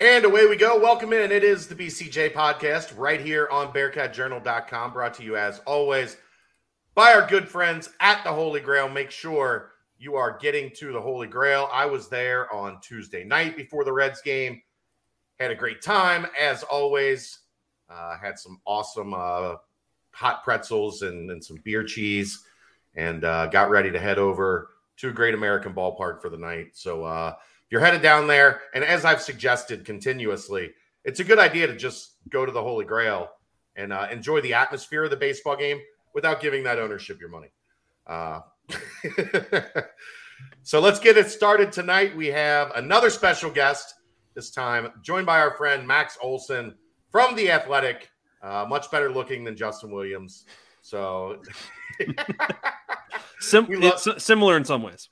And away we go. Welcome in. It is the BCJ podcast right here on bearcatjournal.com, brought to you as always by our good friends at the Holy Grail. Make sure you are getting to the Holy Grail. I was there on Tuesday night before the Reds game. Had a great time, as always. Uh, had some awesome uh, hot pretzels and, and, some beer cheese, and uh, got ready to head over to a Great American Ballpark for the night. So, uh, you're headed down there, and as I've suggested continuously, it's a good idea to just go to the Holy Grail and uh, enjoy the atmosphere of the baseball game without giving that ownership your money. Uh, so let's get it started tonight. We have another special guest this time, joined by our friend Max Olson from The Athletic, uh, much better looking than Justin Williams. So, Sim- love- it's similar in some ways.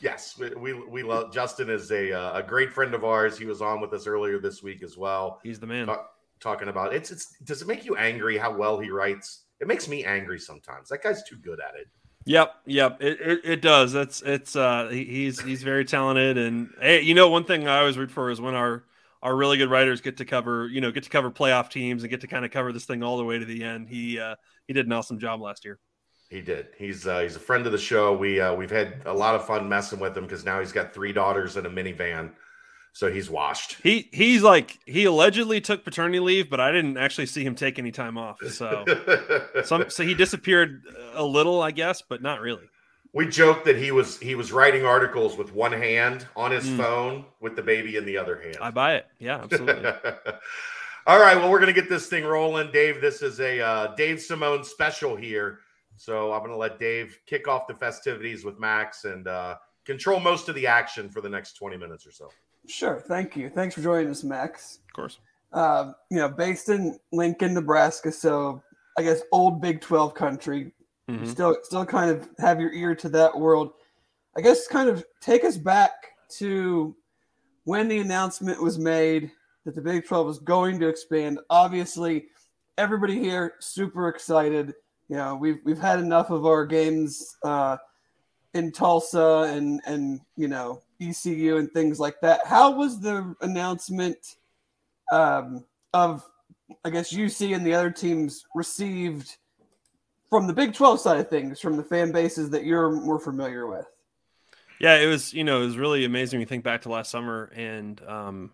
Yes, we, we, we love Justin is a uh, a great friend of ours. He was on with us earlier this week as well. He's the man. Talk, talking about it's it's does it make you angry how well he writes? It makes me angry sometimes. That guy's too good at it. Yep, yep, it, it, it does. That's it's uh he's he's very talented and hey, you know one thing I always root for is when our our really good writers get to cover, you know, get to cover playoff teams and get to kind of cover this thing all the way to the end. He uh he did an awesome job last year. He did. He's uh, he's a friend of the show. We uh, we've had a lot of fun messing with him because now he's got three daughters and a minivan, so he's washed. He he's like he allegedly took paternity leave, but I didn't actually see him take any time off. So some so he disappeared a little, I guess, but not really. We joked that he was he was writing articles with one hand on his mm. phone with the baby in the other hand. I buy it. Yeah, absolutely. All right, well, we're gonna get this thing rolling, Dave. This is a uh, Dave Simone special here. So I'm going to let Dave kick off the festivities with Max and uh, control most of the action for the next 20 minutes or so. Sure. Thank you. Thanks for joining us, Max. Of course. Uh, you know, based in Lincoln, Nebraska, so I guess old Big 12 country. Mm-hmm. Still, still kind of have your ear to that world. I guess kind of take us back to when the announcement was made that the Big 12 was going to expand. Obviously, everybody here super excited you know, we've we've had enough of our games uh, in Tulsa and and you know ECU and things like that. How was the announcement um, of I guess UC and the other teams received from the Big 12 side of things, from the fan bases that you're more familiar with? Yeah, it was, you know, it was really amazing you think back to last summer and um,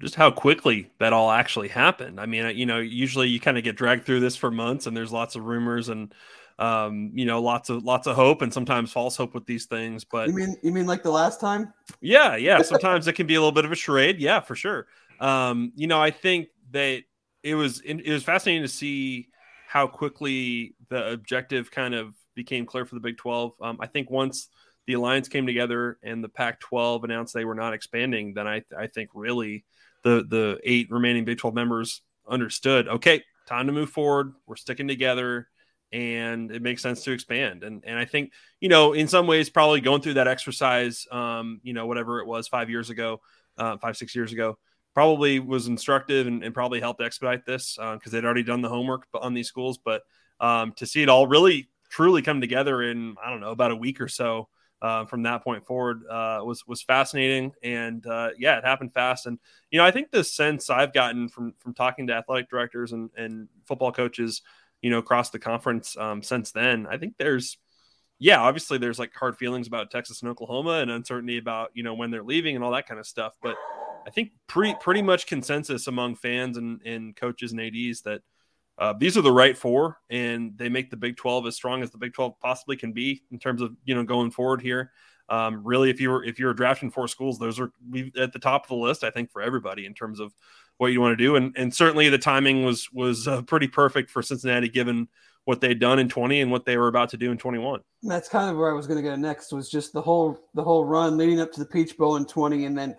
just how quickly that all actually happened. I mean, you know, usually you kind of get dragged through this for months, and there's lots of rumors and um, you know, lots of lots of hope and sometimes false hope with these things. But you mean you mean like the last time? Yeah, yeah. Sometimes it can be a little bit of a charade. Yeah, for sure. Um, you know, I think that it was it was fascinating to see how quickly the objective kind of became clear for the Big Twelve. Um, I think once the alliance came together and the Pac-12 announced they were not expanding, then I I think really the the eight remaining Big 12 members understood, okay, time to move forward. We're sticking together and it makes sense to expand. And and I think, you know, in some ways, probably going through that exercise, um, you know, whatever it was five years ago, uh, five, six years ago, probably was instructive and, and probably helped expedite this because uh, they'd already done the homework on these schools. But um, to see it all really truly come together in, I don't know, about a week or so, uh, from that point forward uh, was was fascinating. And uh, yeah, it happened fast. And you know, I think the sense I've gotten from from talking to athletic directors and, and football coaches, you know, across the conference um, since then, I think there's yeah, obviously there's like hard feelings about Texas and Oklahoma and uncertainty about you know when they're leaving and all that kind of stuff. But I think pretty pretty much consensus among fans and, and coaches and ads that uh, these are the right four, and they make the Big 12 as strong as the Big 12 possibly can be in terms of you know going forward here. Um, really, if you were if you were drafting four schools, those are at the top of the list, I think, for everybody in terms of what you want to do, and and certainly the timing was was uh, pretty perfect for Cincinnati given what they'd done in 20 and what they were about to do in 21. That's kind of where I was going to go next was just the whole the whole run leading up to the Peach Bowl in 20, and then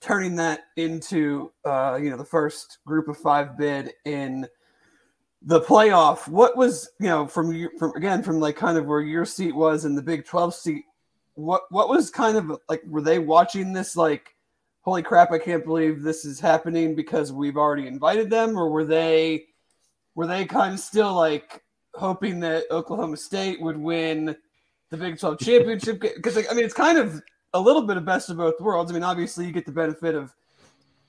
turning that into uh, you know the first Group of Five bid in the playoff, what was you know from your from again from like kind of where your seat was in the Big Twelve seat? What what was kind of like were they watching this like, holy crap, I can't believe this is happening because we've already invited them, or were they were they kind of still like hoping that Oklahoma State would win the Big Twelve championship? Because like, I mean, it's kind of a little bit of best of both worlds. I mean, obviously you get the benefit of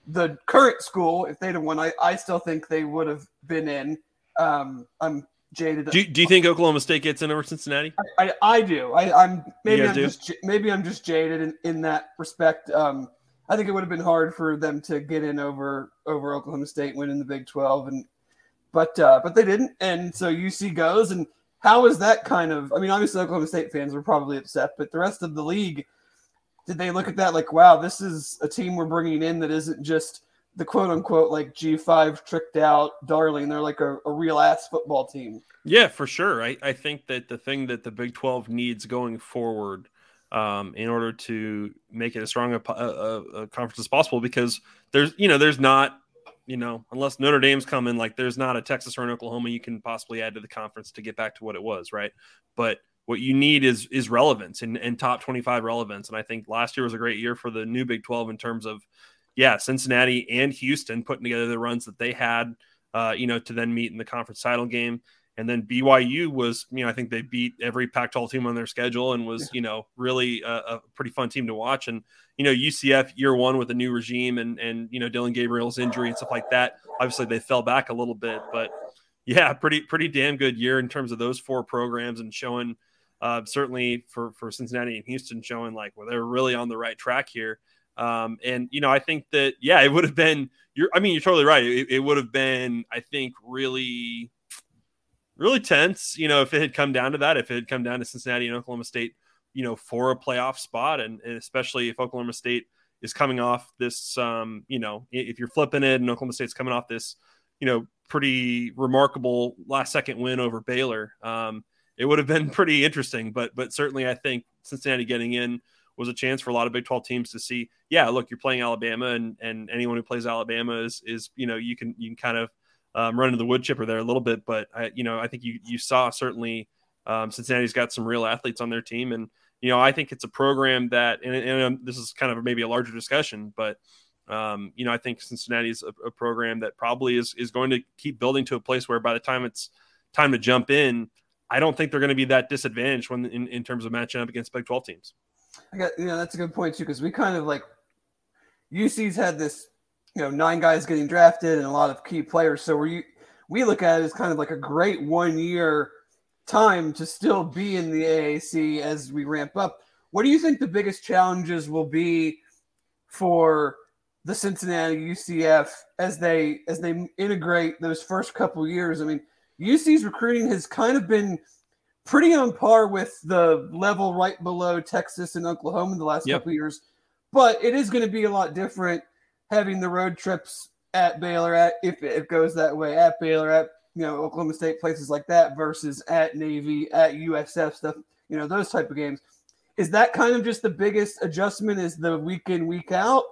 the current school, if they'd have won, I, I still think they would have been in. Um, I'm jaded. Do, do you think Oklahoma State gets in over Cincinnati? I, I, I do. I, am maybe I'm do? just maybe I'm just jaded in, in that respect. Um, I think it would have been hard for them to get in over over Oklahoma State winning the Big 12 and but uh, but they didn't and so UC goes and how is that kind of I mean obviously Oklahoma State fans were probably upset but the rest of the league did they look at that like wow this is a team we're bringing in that isn't just the quote unquote like G5 tricked out darling they're like a, a real ass football team. Yeah, for sure. I, I think that the thing that the Big 12 needs going forward um, in order to make it as strong a, a, a, conference as possible because there's you know there's not you know unless Notre Dame's coming like there's not a Texas or an Oklahoma you can possibly add to the conference to get back to what it was right but what you need is is relevance and, and top 25 relevance and I think last year was a great year for the new Big 12 in terms of yeah Cincinnati and Houston putting together the runs that they had uh, you know to then meet in the conference title game and then BYU was, you know, I think they beat every Pac-12 team on their schedule and was, you know, really a, a, pretty fun team to watch. And you know, UCF year one with a new regime and and you know Dillon Gabriel's injury and stuff like that. Obviously, they fell back a little bit, but yeah, pretty pretty damn good year in terms of those four programs and showing. Uh, certainly for for Cincinnati and Houston, showing like well they're really on the right track here. Um, and you know, I think that yeah, it would have been. You're, I mean, you're totally right. It, it would have been, I think, really really tense, you know, if it had come down to that, if it had come down to Cincinnati and Oklahoma State, you know, for a playoff spot, and, and especially if Oklahoma State is coming off this, um, you know, if you're flipping it and Oklahoma State's coming off this, you know, pretty remarkable last second win over Baylor, um, it would have been pretty interesting. But but certainly, I think Cincinnati getting in was a chance for a lot of Big 12 teams to see, yeah, look, you're playing Alabama, and and anyone who plays Alabama is is you know you can you can kind of um, into the wood chipper there a little bit, but I, you know, I think you you saw certainly um, Cincinnati's got some real athletes on their team, and you know, I think it's a program that, and, and um, this is kind of maybe a larger discussion, but um, you know, I think Cincinnati is a, a, program that probably is is going to keep building to a place where by the time it's time to jump in, I don't think they're going to be that disadvantaged when in, in terms of matching up against Big Twelve teams. I got, you know, that's a good point too, because we kind of like UC's had this you know nine guys getting drafted and a lot of key players. So we we look at it as kind of like a great one year time to still be in the AAC as we ramp up. What do you think the biggest challenges will be for the Cincinnati UCF as they as they integrate those first couple years? I mean, UC's recruiting has kind of been pretty on par with the level right below Texas and Oklahoma in the last yep. couple years, but it is going to be a lot different having the road trips at Baylor, at if it goes that way, at Baylor, at you know Oklahoma State, places like that, versus at Navy, at USF stuff, you know those type of games. Is that kind of just the biggest adjustment? Is the week in week out,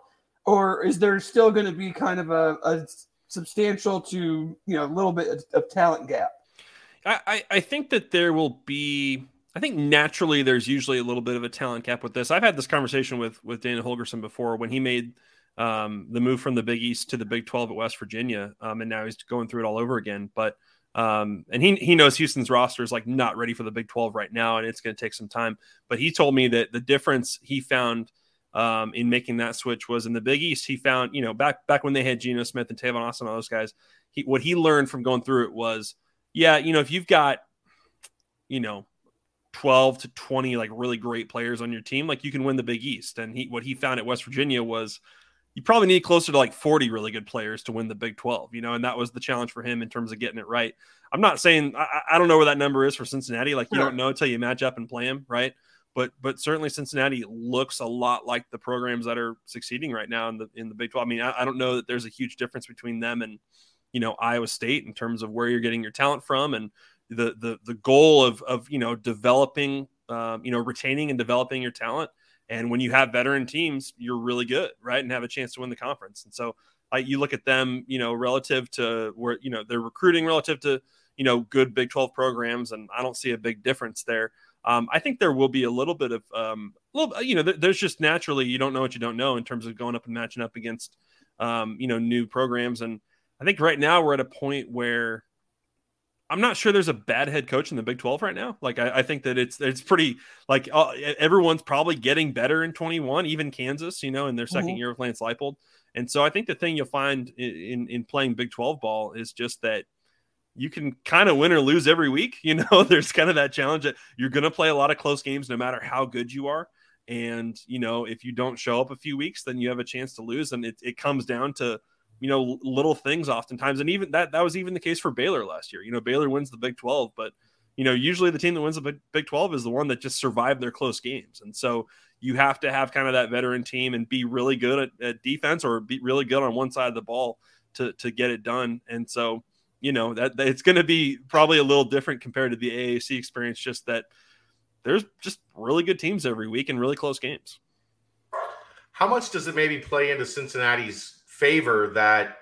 or is there still going to be kind of a, a substantial to you know a little bit of, of talent gap? I, I think that there will be I think naturally there's usually a little bit of a talent gap with this. I've had this conversation with with Dana Holgorsen before when he made um, the move from the Big East to the Big 12 at West Virginia, um, and now he's going through it all over again. But um, and he he knows Houston's roster is like not ready for the Big 12 right now, and it's going to take some time. But he told me that the difference he found um, in making that switch was in the Big East. He found you know back back when they had Geno Smith and Tavon Austin, and all those guys. He, what he learned from going through it was, yeah, you know, if you've got, you know, 12 to 20 like really great players on your team, like you can win the Big East. And he what he found at West Virginia was you probably need closer to like 40 really good players to win the Big 12, you know, and that was the challenge for him in terms of getting it right. I'm not saying I, I don't know where that number is for Cincinnati. Like you yeah. don't know until you match up and play them, right? But but certainly Cincinnati looks a lot like the programs that are succeeding right now in the in the Big 12. I mean, I, I don't know that there's a huge difference between them and you know Iowa State in terms of where you're getting your talent from and the the the goal of of you know developing um, you know retaining and developing your talent and when you have veteran teams, you're really good, right? And have a chance to win the conference. And so I, you look at them, you know, relative to where, you know, they're recruiting relative to, you know, good Big 12 programs. And I don't see a big difference there. Um, I think there will be a little bit of, um, a little, you know, there's just naturally, you don't know what you don't know in terms of going up and matching up against, um, you know, new programs. And I think right now we're at a point where I'm not sure there's a bad head coach in the Big 12 right now. Like I, I think that it's it's pretty like uh, everyone's probably getting better in 21, even Kansas, you know, in their 2nd mm-hmm. year of Lance Leipold. And so I think the thing you'll find in, in, in playing Big 12 ball is just that you can kind of win or lose every week. You know, there's kind of that challenge that you're going to play a lot of close games no matter how good you are. And, you know, if you don't show up a few weeks, then you have a chance to lose. And it, it comes down to you know little things oftentimes and even that that was even the case for Baylor last year. You know Baylor wins the Big 12 but you know usually the team that wins the Big 12 is the one that just survived their close games. And so you have to have kind of that veteran team and be really good at, at defense or be really good on one side of the ball to to get it done. And so you know that, that it's going to be probably a little different compared to the AAC experience just that there's just really good teams every week and really close games. How much does it maybe play into Cincinnati's favor that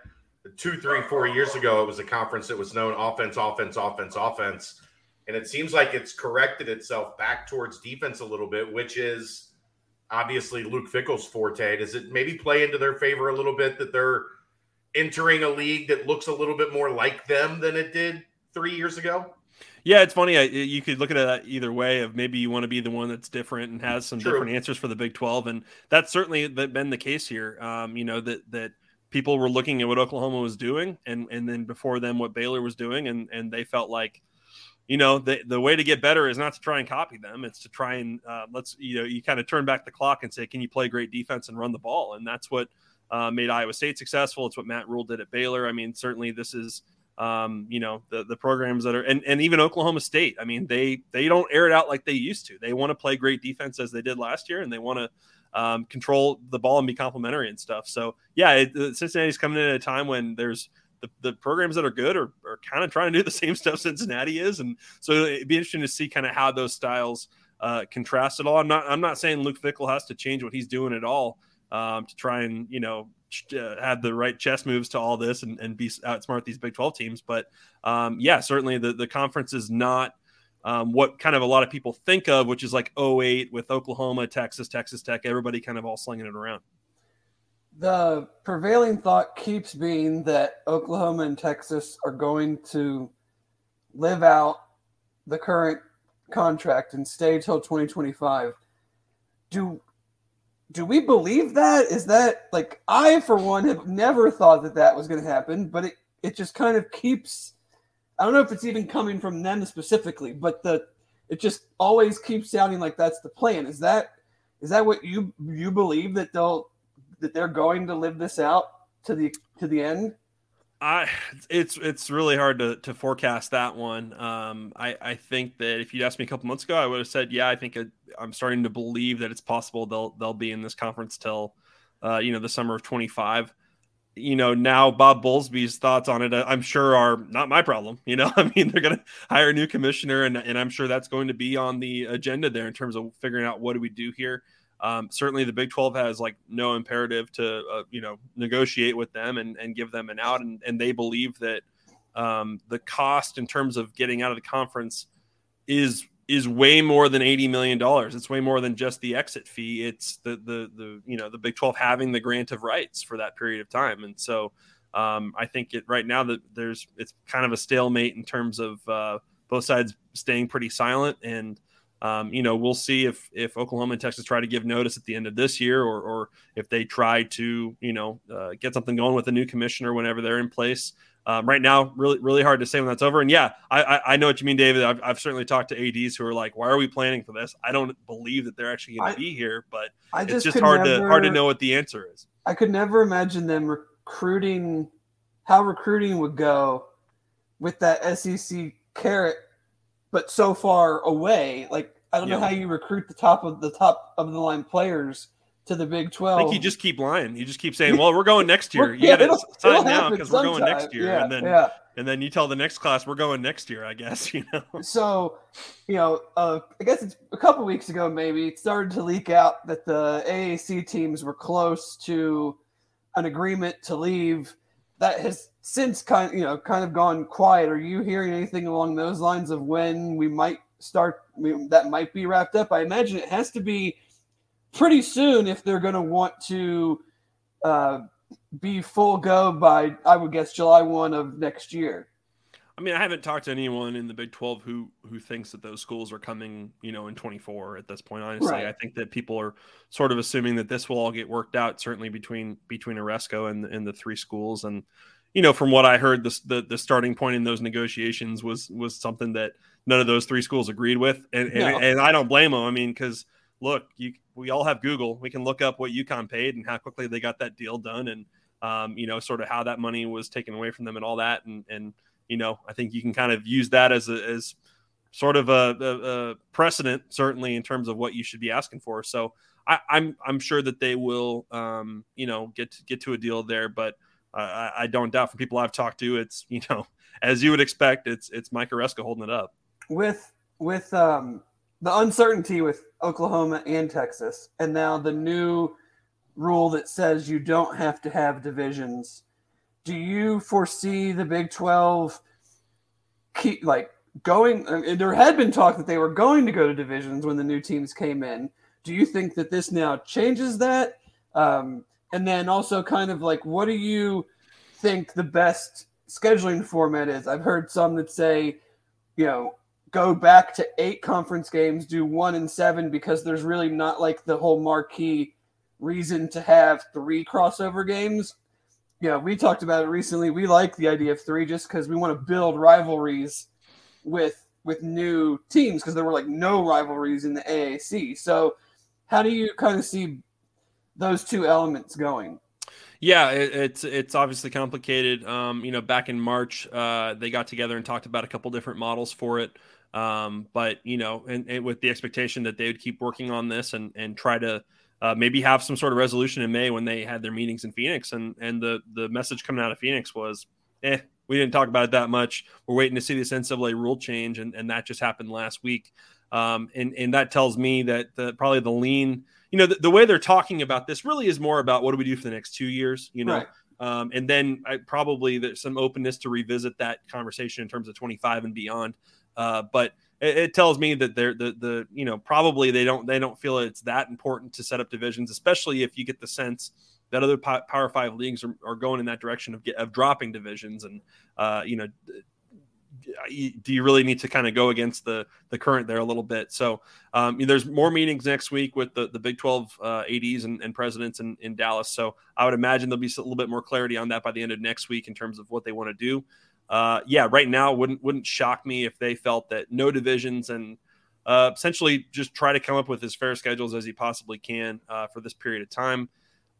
two, three, four years ago, it was a conference that was known offense, offense, offense, offense. And it seems like it's corrected itself back towards defense a little bit, which is obviously Luke Fickell's forte. Does it maybe play into their favor a little bit that they're entering a league that looks a little bit more like them than it did three years ago? Yeah, it's funny. You could look at it either way. Of maybe you want to be the one that's different and has some True. different answers for the Big Twelve, and that's certainly been the case here. Um, you know that that people were looking at what Oklahoma was doing and and then before them what Baylor was doing. And and they felt like you know the the way to get better is not to try and copy them. It's to try and uh, let's you know you kind of turn back the clock and say can you play great defense and run the ball? And that's what uh, made Iowa State successful. It's what Matt Rhule did at Baylor. I mean certainly this is um, you know the the programs that are and, and even Oklahoma State. I mean they they don't air it out like they used to. They want to play great defense as they did last year and they want to um, control the ball and be complimentary and stuff. So yeah, it, Cincinnati's coming in at a time when there's the, the programs that are good are, are kind of trying to do the same stuff Cincinnati is, and so it'd be interesting to see kind of how those styles uh, contrast at all. I'm not I'm not saying Luke Fickell has to change what he's doing at all um, to try and you know uh, have the right chess moves to all this and, and be outsmart these Big 12 teams. But um, yeah, certainly the the conference is not um, what kind of a lot of people think of, which is like 08 with Oklahoma, Texas, Texas Tech, everybody kind of all slinging it around. The prevailing thought keeps being that Oklahoma and Texas are going to live out the current contract and stay till 2025. Do do we believe that? Is that like I for one have never thought that that was going to happen, but it it just kind of keeps I don't know if it's even coming from them specifically, but the it just always keeps sounding like that's the plan. Is that is that what you you believe that they'll that they're going to live this out to the to the end? I it's it's really hard to, to forecast that one. Um, I I think that if you'd asked me a couple months ago, I would have said, yeah, I think it, I'm starting to believe that it's possible they'll they'll be in this conference till, uh, you know, the summer of 25 you know, now Bob Bowlesby's thoughts on it, uh, I'm sure are not my problem. You know, I mean, they're going to hire a new commissioner, and, and I'm sure that's going to be on the agenda there in terms of figuring out what do we do here. Um, certainly, the Big 12 has like no imperative to, uh, you know, negotiate with them and, and give them an out. And, and they believe that um, the cost in terms of getting out of the conference is is way more than 80 million dollars. It's way more than just the exit fee. It's the the the you know the big 12 having the grant of rights for that period of time. And so um, i think it right now that there's it's kind of a stalemate in terms of uh, both sides staying pretty silent. And um, you know we'll see if if oklahoma and texas try to give notice at the end of this year or or if they try to you know uh, get something going with a new commissioner whenever they're in place um, right now, really, really hard to say when that's over. And yeah, I, I, I know what you mean, David. I've, I've, certainly talked to ads who are like, "Why are we planning for this?" I don't believe that they're actually going to be here, but I it's just hard never, to hard to know what the answer is. I could never imagine them recruiting how recruiting would go with that SEC carrot, but so far away. Like I don't know how you recruit the top of the top of the line players to the Big 12. I think you just keep lying. You just keep saying, "Well, we're going next year." You yeah, got to sign now because we're going next year, yeah, and then yeah. and then you tell the next class we're going next year. I guess you know. So, you know, uh, I guess it's a couple weeks ago. Maybe it started to leak out that the AAC teams were close to an agreement to leave. That has since kind, you know, kind of gone quiet. Are you hearing anything along those lines of when we might start? that might be wrapped up. I imagine it has to be pretty soon if they're going to want to uh, be full go by, I would guess, July 1 of next year. I mean, I haven't talked to anyone in the Big 12 who who thinks that those schools are coming, you know, in 24 at this point. Honestly, right. I think that people are sort of assuming that this will all get worked out, certainly between between Aresco and and the three schools. And you know, from what I heard, the, the the starting point in those negotiations was was something that none of those three schools agreed with, and no. and, and I don't blame them. I mean, because look, you we all have Google. We can look up what UConn paid and how quickly they got that deal done, and um, you know, sort of how that money was taken away from them and all that, and and you know, I think you can kind of use that as a, as sort of a, a, a precedent, certainly in terms of what you should be asking for. So I, am I'm, I'm sure that they will, um, you know, get to, get to a deal there. But uh, I, I, don't doubt from people I've talked to, it's you know, as you would expect, it's it's Mike Aresco holding it up with with um, the uncertainty with Oklahoma and Texas, and now the new rule that says you don't have to have divisions do you foresee the Big 12 keep like going? I mean, there had been talk that they were going to go to divisions when the new teams came in. Do you think that this now changes that? Um, and then also, kind of like, what do you think the best scheduling format is? I've heard some that say, you know, go back to eight conference games, do one and seven because there's really not like the whole marquee reason to have three crossover games yeah, we talked about it recently. We like the idea of three just because we want to build rivalries with with new teams because there were like no rivalries in the AAC. So, how do you kind of see those two elements going? Yeah, it, it's it's obviously complicated. Um, you know, back in March, uh, they got together and talked about a couple different models for it. Um, but you know, and, and with the expectation that they would keep working on this and and try to uh, maybe have some sort of resolution in May when they had their meetings in Phoenix. And and the the message coming out of Phoenix was, eh, we didn't talk about it that much. We're waiting to see this NCAA rule change, and, and that just happened last week. Um, and and that tells me that the, probably the lean, you know, the, the, way they're talking about this really is more about what do we do for the next two years, you know. Right. Um, and then I, probably there's some openness to revisit that conversation in terms of 25 and beyond. Uh, but it, it, tells me that they're the the you know probably they don't they don't feel it's that important to set up divisions, especially if you get the sense that other Power Five leagues are, are going in that direction of of dropping divisions, and uh, you know, do you really need to kind of go against the the current there a little bit? So um, there's more meetings next week with the, the Big 12 uh, ads and, and presidents in, in Dallas. So I would imagine there'll be a little bit more clarity on that by the end of next week in terms of what they want to do uh, yeah, right now wouldn't wouldn't shock me if they felt that no divisions and uh, essentially just try to come up with as fair schedules as he possibly can uh, for this period of time.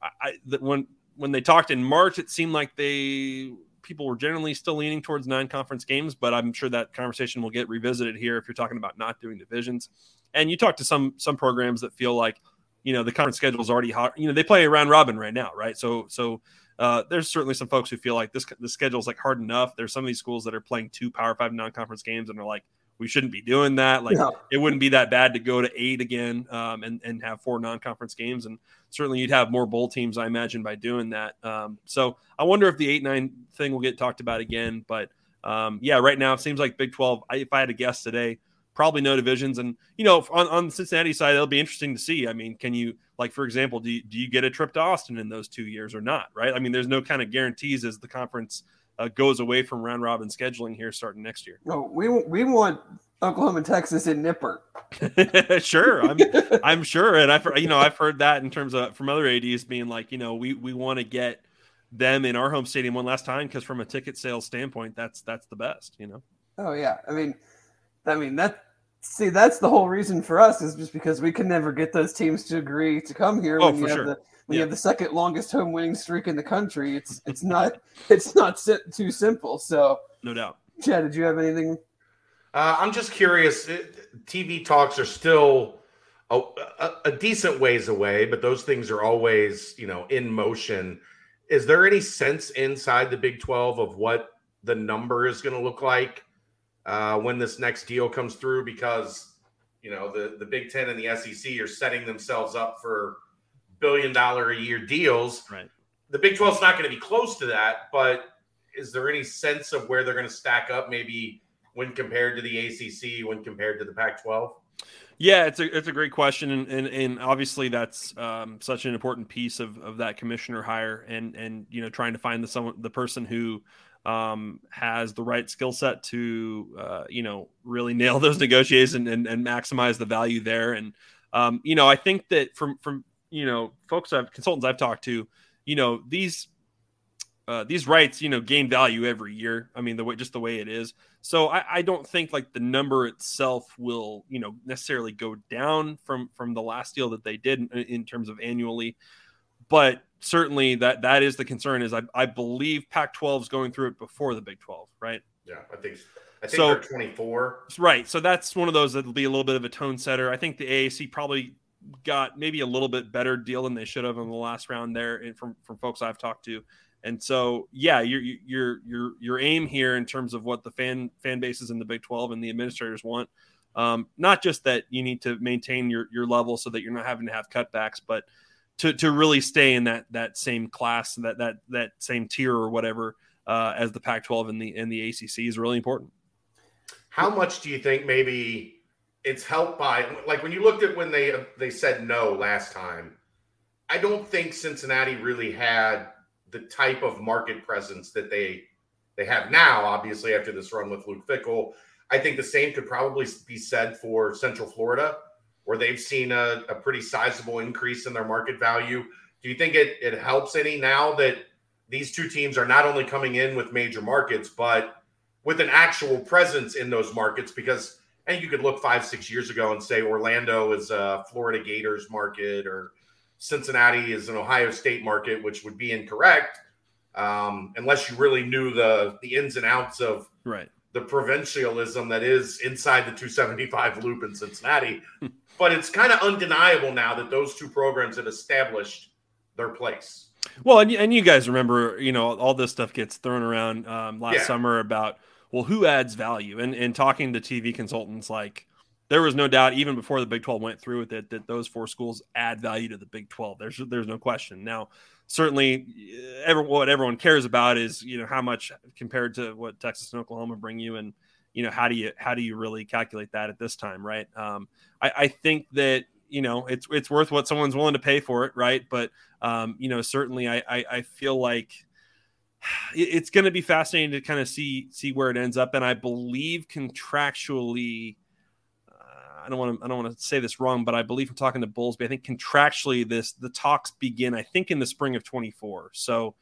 I, I when when they talked in March, it seemed like they people were generally still leaning towards non-conference games, but I'm sure that conversation will get revisited here if you're talking about not doing divisions. And you talk to some some programs that feel like you know the conference schedule is already hot. You know they play a round robin right now, right? So so uh, there's certainly some folks who feel like this the schedule is like hard enough. There's some of these schools that are playing two Power Five non-conference games, and they're like, we shouldn't be doing that. Like, it wouldn't be that bad to go to eight again um, and and have four non-conference games, and certainly you'd have more bowl teams, I imagine, by doing that. Um, so I wonder if the eight nine thing will get talked about again. But um, yeah, right now it seems like Big Twelve. I, if I had to guess today, probably no divisions. And you know, on, on the Cincinnati side, it'll be interesting to see. I mean, can you like for example, do you, do you get a trip to Austin in those two years or not? Right? I mean, there's no kind of guarantees as the conference uh, goes away from round robin scheduling here starting next year. No, we we want Oklahoma and Texas in Nippert. sure, I'm I'm sure, and I've you know I've heard that in terms of from other ads being like you know we we want to get them in our home stadium one last time because from a ticket sales standpoint that's that's the best you know. Oh yeah, I mean, I mean that See, that's the whole reason for us is just because we can never get those teams to agree to come here. Oh, when for you sure. The, when yeah. you have the second longest home winning streak in the country, it's it's not it's not too simple. So no doubt. Chad, did you have anything? Uh, I'm just curious. TV talks are still a, a, a decent ways away, but those things are always you know in motion. Is there any sense inside the Big 12 of what the number is going to look like? Uh, when this next deal comes through because you know the the Big Ten and the SEC are setting themselves up for billion dollar a year deals. Right. The Big 12 is not going to be close to that, but is there any sense of where they're going to stack up maybe when compared to the ACC, when compared to the Pac 12? Yeah, it's a it's a great question, and and, and obviously that's um, such an important piece of, of that commissioner hire, and and you know trying to find the someone the person who um, has the right skill set to uh, you know really nail those negotiations and, and, maximize the value there. And um, you know, I think that from from you know folks I've consultants I've talked to, you know these uh, these rights you know gain value every year. I mean the way just the way it is. So I, I don't think like the number itself will you know necessarily go down from from the last deal that they did in, in terms of annually, but certainly that that is the concern. Is I, I believe Pac-12 is going through it before the Big 12, right? Yeah, I think I think so, they're 24. Right. So that's one of those that'll be a little bit of a tone setter. I think the AAC probably got maybe a little bit better deal than they should have in the last round there and from from folks I've talked to. And so, yeah, your your your your aim here in terms of what the fan fan bases in the Big 12 and the administrators want, um, not just that you need to maintain your your level so that you're not having to have cutbacks, but to to really stay in that that same class, that that that same tier or whatever uh, as the Pac-12 and the and the ACC is really important. How much do you think maybe it's helped by like when you looked at when they they said no last time? I don't think Cincinnati really had the type of market presence that they they have now. Obviously, after this run with Luke Fickell, I think the same could probably be said for Central Florida where they've seen a, a pretty sizable increase in their market value. Do you think it, it helps any now that these two teams are not only coming in with major markets, but with an actual presence in those markets? Because I think you could look five, six years ago and say Orlando is a Florida Gators market or Cincinnati is an Ohio State market, which would be incorrect um, unless you really knew the the ins and outs of right the provincialism that is inside the 275 loop in Cincinnati. but it's kind of undeniable now that those two programs have established their place. Well, and, and you guys remember, you know, all this stuff gets thrown around um, last yeah. summer about, well, who adds value? And, and talking to TV consultants, like, there was no doubt, even before the Big 12 went through with it, that those four schools add value to the Big 12. There's there's no question. Now, certainly, every, what everyone cares about is you know how much compared to what Texas and Oklahoma bring you, and you know how do you how do you really calculate that at this time, right? Um, I, I think that you know it's it's worth what someone's willing to pay for it, right? But um, you know certainly I I, I feel like it's going to be fascinating to kind of see see where it ends up, and I believe contractually. Uh, I don't want to. I don't want to say this wrong, but I believe from talking to Bowlesby, I think contractually this the talks begin. I think in the spring of 24. So,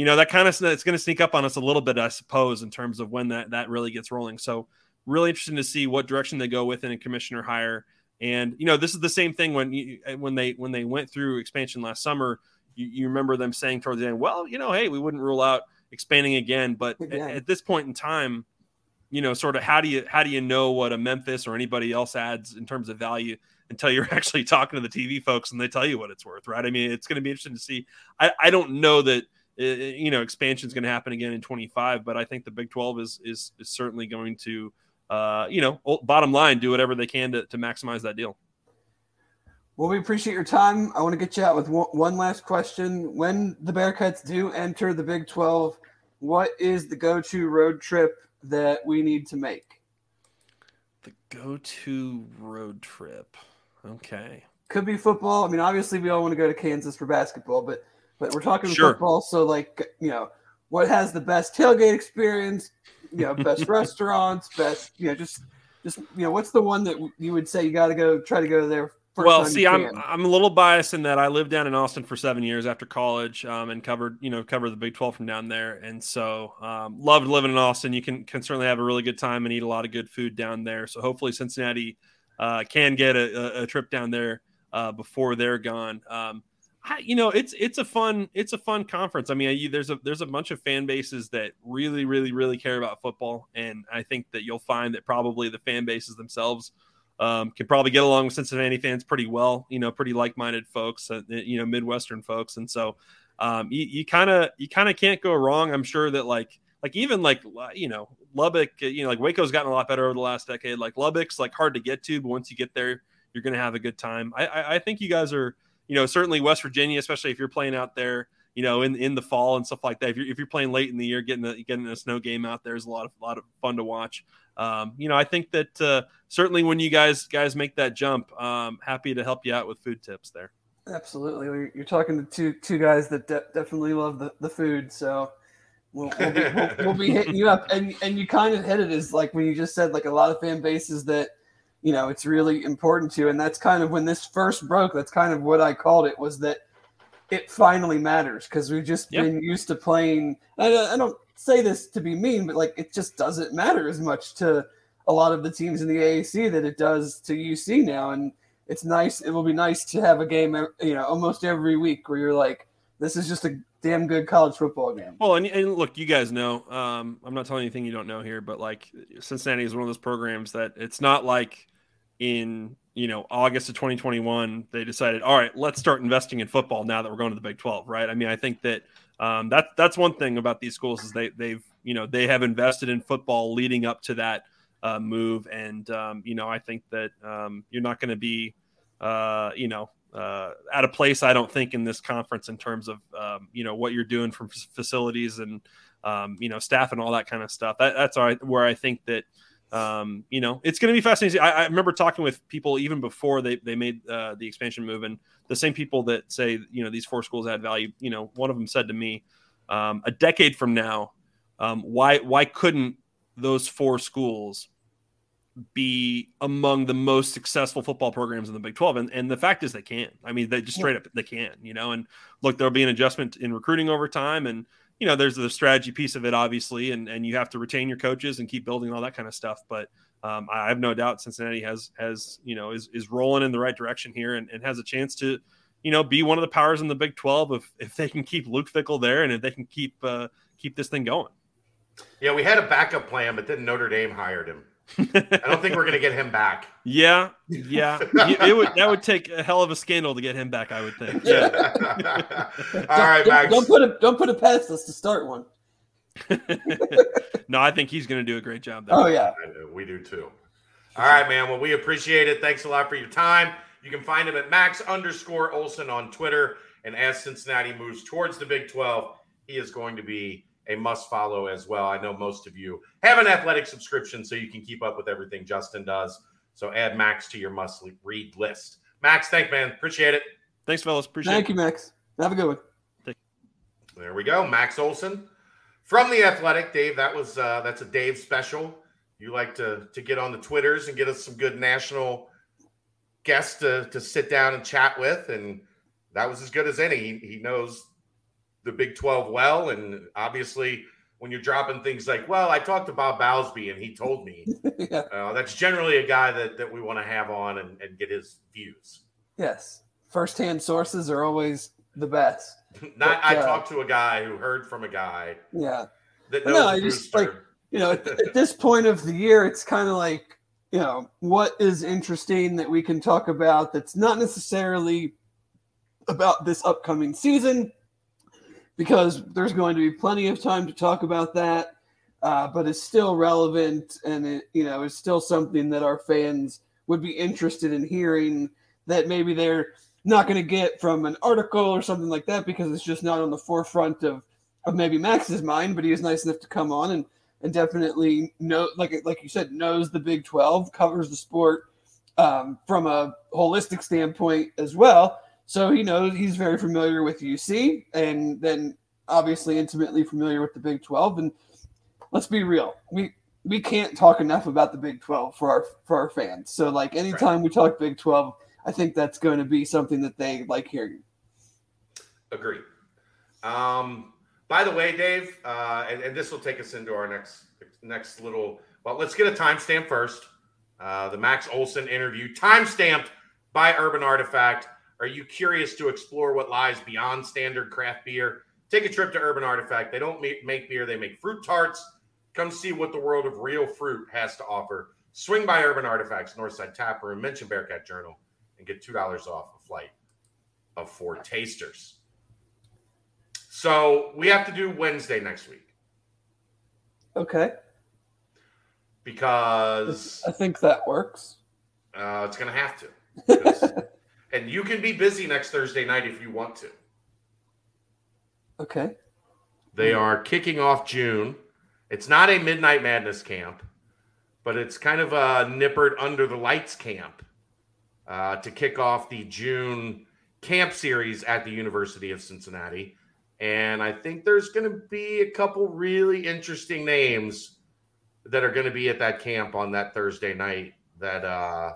you know that kind of it's going to sneak up on us a little bit, I suppose, in terms of when that that really gets rolling. So, really interesting to see what direction they go with in a commissioner hire. And you know, this is the same thing when you, eh, when they when they went through expansion last summer. You, you remember them saying towards the end, "Well, you know, hey, we wouldn't rule out expanding again." But at, at, this point in time, you know, sort of how do you how do you know what a Memphis or anybody else adds in terms of value until you're actually talking to the TV folks and they tell you what it's worth, right? I mean, it's going to be interesting to see. I, I don't know that uh, you know expansion is going to happen again in 25, but I think the Big 12 is is, is certainly going to uh, you know, bottom line, do whatever they can to, to maximize that deal. Well, we appreciate your time. I want to get you out with one, one last question. When the Bearcats do enter the Big 12, what is the go to road trip that we need to make? The go to road trip. Okay. Could be football. I mean, obviously, we all want to go to Kansas for basketball, but but we're talking sure. football. So, like, you know, what has the best tailgate experience? you know best restaurants, best you know just just you know what's the one that you would say you got to go try to go there well, see, I'm I'm a little biased in that I lived down in Austin for seven years after college, um, and covered you know covered the Big Twelve from down there, and so um, loved living in Austin. You can can certainly have a really good time and eat a lot of good food down there. So hopefully Cincinnati uh, can get a, a, trip down there uh, before they're gone. Um, you know, it's it's a fun it's a fun conference. I mean, you, there's a there's a bunch of fan bases that really really really care about football, and I think that you'll find that probably the fan bases themselves um, can probably get along with Cincinnati fans pretty well. You know, pretty like minded folks, uh, you know, Midwestern folks, and so um, you kind of you kind of can't go wrong. I'm sure that like like even like you know Lubbock, uh, you know, like Waco's gotten a lot better over the last decade. Like Lubbock's like hard to get to, but once you get there, you're to have a good time. I, I, I think you guys are you know, certainly West Virginia, especially if you're playing out there, you know, in in the fall and stuff like that. If you're if you're playing late in the year, getting a, getting a snow game out there is a lot of a lot of fun to watch. Um, you know, I think that uh, certainly when you guys guys make that jump, um, happy to help you out with food tips there. Absolutely, you're talking to two two guys that de- definitely love the, the food. So, We'll, we'll, be, we'll, we'll, be, hitting you up, and and you kind of hit it as like when you just said like a lot of fan bases that you know it's really important to, and that's kind of when this first broke. That's kind of what I called it was that it finally matters because we've just yep. been used to playing. I, I don't say this to be mean, but like it just doesn't matter as much to a lot of the teams in the AAC that it does to UC now, and it's nice. It will be nice to have a game, you know, almost every week where you're like, this is just a damn good college football game. Well, and, and look, you guys know, um, I'm not telling you anything you don't know here, but like Cincinnati is one of those programs that it's not like in you know August of 2021 they decided, all right, let's start investing in football now that we're going to the Big 12, right? I mean, I think that um, that that's one thing about these schools is they they've you know they have invested in football leading up to that uh, move, and um, you know I think that um, you're not going to be uh, you know uh, at a place I don't think in this conference in terms of um, you know what you're doing from facilities and um, you know staff and all that kind of stuff. That, that's where I think that um, you know it's going to be fascinating. I, I, remember talking with people even before they they made uh, the expansion move, and the same people that say you know these four schools add value. You know, one of them said to me, um, a decade from now, um, why why couldn't those four schools be among the most successful football programs in the Big 12. And, and the fact is they can. I mean, they just straight up they can, you know. And look, there'll be an adjustment in recruiting over time. And, you know, there's the strategy piece of it, obviously, and, and you have to retain your coaches and keep building all that kind of stuff. But um, I have no doubt Cincinnati has has, you know, is is rolling in the right direction here and, and has a chance to, you know, be one of the powers in the Big 12 if if they can keep Luke Fickell there and if they can keep uh, keep this thing going. Yeah, we had a backup plan, but then Notre Dame hired him. I don't think we're going to get him back. Yeah, yeah, it would that would take a hell of a scandal to get him back. I would think. Yeah. All right, Max. Don't, don't put it. Don't put it past us to start one. no, I think he's going to do a great job. There. Oh yeah, we do too. All right, man. Well, we appreciate it. Thanks a lot for your time. You can find him at Max underscore Olson on Twitter. And as Cincinnati moves towards the Big 12, he is going to be a must follow as well. I know most of you have an athletic subscription, so you can keep up with everything Justin does. So add Max to your must read list. Max, thank man. Appreciate it. Thanks, fellas. Appreciate Thank it. Thank you, Max. Have a good one. There we go. Max Olson from the Athletic. Dave, that was uh, that's a Dave special. You like to to get on the Twitters and get us some good national guests to to sit down and chat with, and that was as good as any. He, he knows the Big 12 well. And obviously, when you're dropping things like, well, I talked to Bob Bowlesby and he told me, yeah. uh, that's generally a guy that, that we want to have on and, and get his views. Yes. Firsthand sources are always the best. Not, but, I uh, talked to a guy who heard from a guy. Yeah. That knows no, I just like, you know, at, at this point of the year, it's kind of like, you know, what is interesting that we can talk about that's not necessarily about this upcoming season, because there's going to be plenty of time to talk about that. Uh, but it's still relevant, and it you know it's still something that our fans would be interested in hearing that maybe they're not going to get from an article or something like that because it's just not on the forefront of of maybe Max's mind. But he was nice enough to come on and and definitely know like like you said knows the Big Twelve, covers the sport um, from a holistic standpoint as well. So he knows he's very familiar with UC and then obviously intimately familiar with the Big 12. And let's be real, we we can't talk enough about the Big 12 for our for our fans. So like anytime right. we talk Big 12, I think that's going to be something that they like hearing. Agree. Um, by the way, Dave, uh, and, and this will take us into our next next little. Well, let's get a timestamp first. Uh, the Max Olson interview, time stamped by Urban Artifact. Are you curious to explore what lies beyond standard craft beer? Take a trip to Urban Artifact. They don't make beer, they make fruit tarts. Come see what the world of real fruit has to offer. Swing by Urban Artifacts, Northside Tap Room, mention Bearcat Journal, and get $2 off a flight of four tasters. So we have to do Wednesday next week. Okay. Because I think that works. Uh, it's going to have to. And you can be busy next Thursday night if you want to. Okay. They are kicking off June. It's not a Midnight Madness camp, but it's kind of a Nippert under the lights camp uh, to kick off the June camp series at the University of Cincinnati. And I think there's going to be a couple really interesting names that are going to be at that camp on that Thursday night that uh,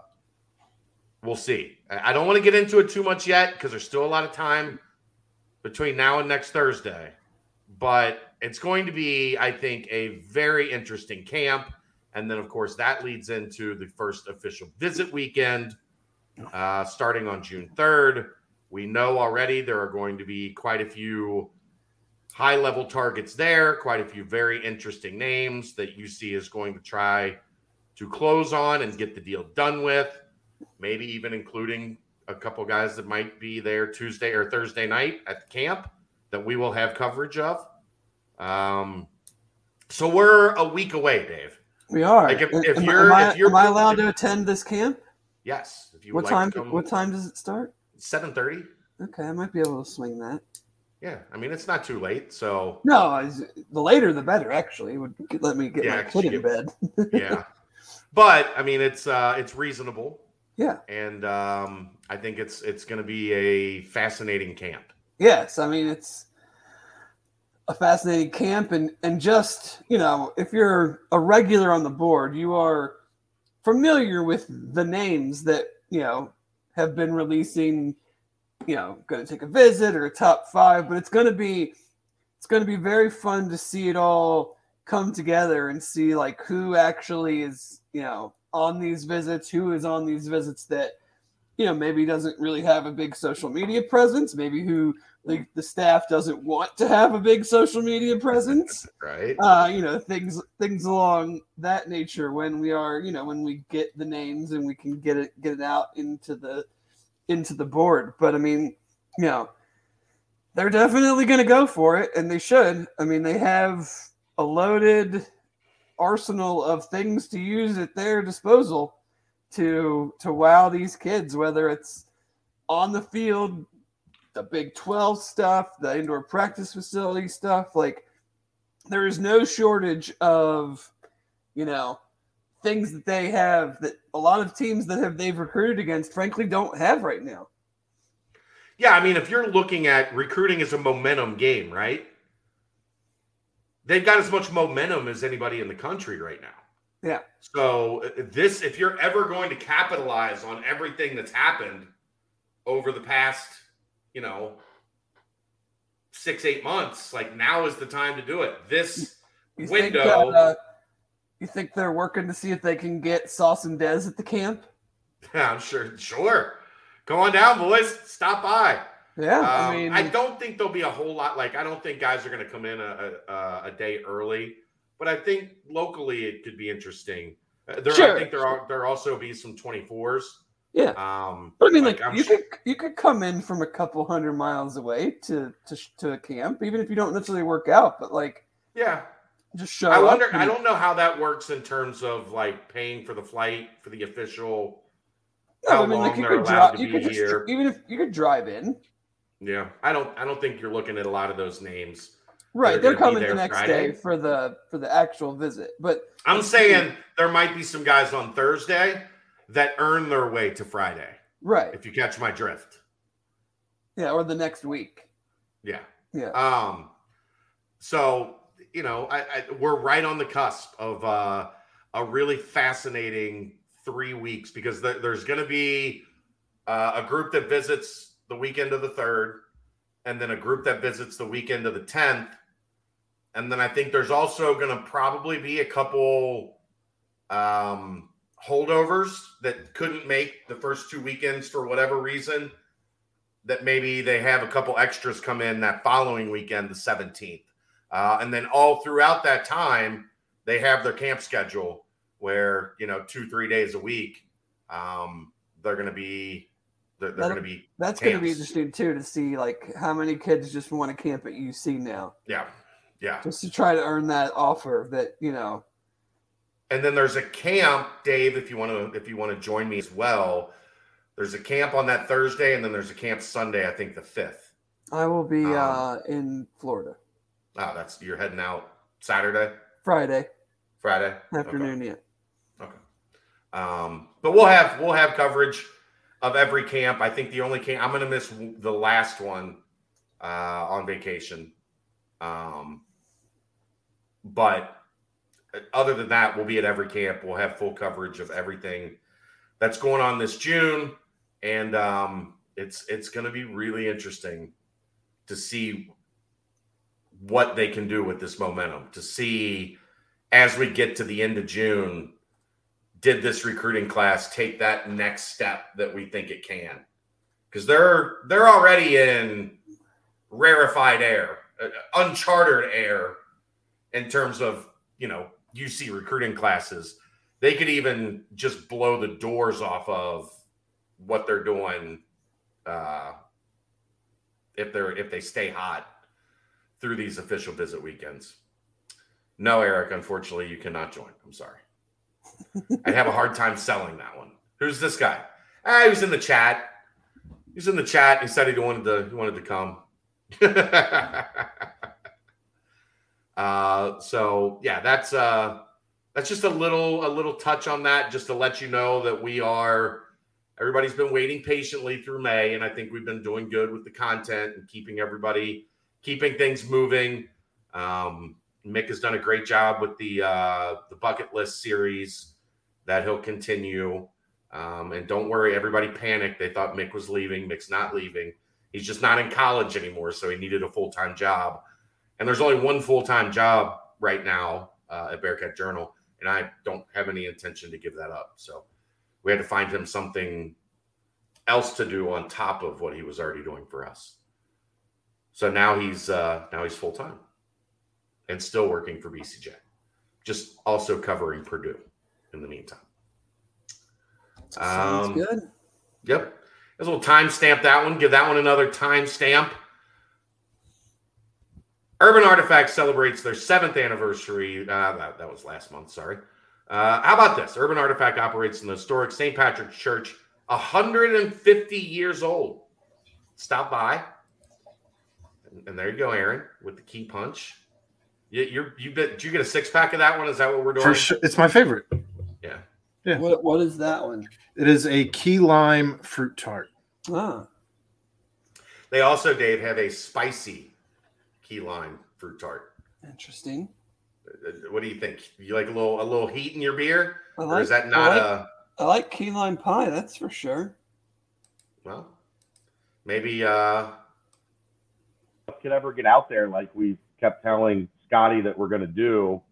we'll see. I don't want to get into it too much yet because there's still a lot of time between now and next Thursday. But it's going to be, I think, a very interesting camp. And then, of course, that leads into the first official visit weekend uh, starting on June 3rd. We know already there are going to be quite a few high level targets there, quite a few very interesting names that UC is going to try to close on and get the deal done with, maybe even including a couple guys that might be there Tuesday or Thursday night at the camp that we will have coverage of. Um, so we're a week away, Dave. We are. Like if, if am, you're, am I, if you're, am I allowed to attend this camp? Yes. If you what time? like come, what time does it start? Seven thirty. Okay, I might be able to swing that. Yeah, I mean it's not too late. So No, the later the better. Actually, it would let me get Yeah, my kid in bed. yeah, but I mean it's uh it's reasonable, Yeah. and um I think it's it's going to be a fascinating camp. Yes, I mean it's a fascinating camp, and and just you know, if you're a regular on the board, you are familiar with the names that you know have been releasing. You know, going to take a visit or a top five, but it's going to be it's going to be very fun to see it all come together and see like who actually is you know on these visits, who is on these visits that you know maybe doesn't really have a big social media presence, maybe who the, the staff doesn't want to have a big social media presence. Right? uh you know things things along that nature when we are you know when we get the names and we can get it get it out into the into the board. But i mean you know they're definitely going to go for it and they should. I mean they have a loaded arsenal of things to use at their disposal to to wow these kids whether it's on the field the big 12 stuff the indoor practice facility stuff like there is no shortage of you know things that they have that a lot of teams that have they've recruited against frankly don't have right now Yeah, I mean if you're looking at recruiting as a momentum game, right? They've got as much momentum as anybody in the country right now. Yeah. So uh, this, if you're ever going to capitalize on everything that's happened over the past, you know, six eight months, like now is the time to do it. This you window. think, uh, you think they're working to see if they can get sauce and des at the camp Yeah, I'm sure, sure. Go on down, boys. Stop by. Yeah Um, i mean I don't think there'll be a whole lot. Like, I don't think guys are going to come in a, a, a day early, but I think locally it could be interesting. Uh, There, Sure. I think there are there also be some twenty fours. Yeah. Um, but i mean like, I'm you sure- could you could come in from a couple hundred miles away to to, to a camp even if you don't necessarily work out but like yeah. just show I wonder. I don't know how that works in terms of like paying for the flight for the official. no, how I mean, like you could allowed drive. to You be could just here. even if you could drive in. Yeah, I don't. I don't think you're looking at a lot of those names. Right, They're coming the next Friday? day for the for the actual visit. But I'm see. saying there might be some guys on Thursday that earn their way to Friday. right, If you catch my drift. yeah, or the next week. Yeah. Yeah. Um. So you know, I, I we're right on the cusp of uh, a really fascinating three weeks because there, there's going to be uh, a group that visits the weekend of the third, and then a group that visits the weekend of the tenth, and then I think there's also going to probably be a couple um, holdovers that couldn't make the first two weekends for whatever reason that maybe they have a couple extras come in that following weekend, the 17th. Uh, and then all throughout that time, they have their camp schedule where, you know, two, three days a week, um, they're going to be, they're, they're going to be, That's going to be interesting too to see like how many kids just want to camp at UC now, yeah, yeah. just to try to earn that offer that you know. And then there's a camp, Dave, if you want to, if you want to join me as well, there's a camp on that Thursday and then there's a camp Sunday, I think the 5th. I will be Um, uh, in Florida Oh, that's, you're heading out Saturday, Friday Friday Okay. afternoon. Yeah, Okay. Um, but we'll have we'll have coverage of every camp. I think the only camp I'm going to miss the last one uh, on vacation. Um, but other than that, we'll be at every camp. We'll have full coverage of everything that's going on this June, and um, it's it's going to be really interesting to see what they can do with this momentum. To see as we get to the end of June, did this recruiting class take that next step that we think it can? Because they're they're already in rarefied air, uh, uncharted air in terms of you know UC recruiting classes. They could even just blow the doors off of what they're doing uh, if they're if they stay hot through these official visit weekends. No, Eric, unfortunately, you cannot join. I'm sorry. I'd have a hard time selling that one. Who's this guy? Ah, he was in the chat. He's in the chat. He said he wanted to he wanted to come. uh, so yeah, that's uh that's just a little a little touch on that, just to let you know that we are everybody's been waiting patiently through May, and I think we've been doing good with the content and keeping everybody keeping things moving. Um, Mick has done a great job with the uh, the bucket list series that he'll continue. Um, and don't worry, everybody panicked. They thought Mick was leaving. Mick's not leaving. He's just not in college anymore, so he needed a full time job. And there's only one full time job right now uh, at Bearcat Journal, and I don't have any intention to give that up. So we had to find him something else to do on top of what he was already doing for us. So now he's uh, now he's full time and still working for BCJ, just also covering Purdue in the meantime. Sounds um, good. Yep. As a little time stamp that one. Give that one another time stamp. Urban Artifact celebrates their seventh anniversary. Uh, that, that was last month. Sorry. Uh, how about this? Urban Artifact operates in the historic St. Patrick's Church, 150 years old. Stop by. And, and there you go, Aaron, with the key punch. You, you're you bet. Did you get a six pack of that one? Is that what we're doing? For sure, it's my favorite. Yeah. Yeah. What What is that one? It is a key lime fruit tart. Ah. They also, Dave, have a spicy key lime fruit tart. Interesting. Uh, uh, what do you think? You like a little a little heat in your beer, like, or is that not I like, a? I like key lime pie. That's for sure. Well, maybe uh could ever get out there like we kept telling Scotty that we're going to do,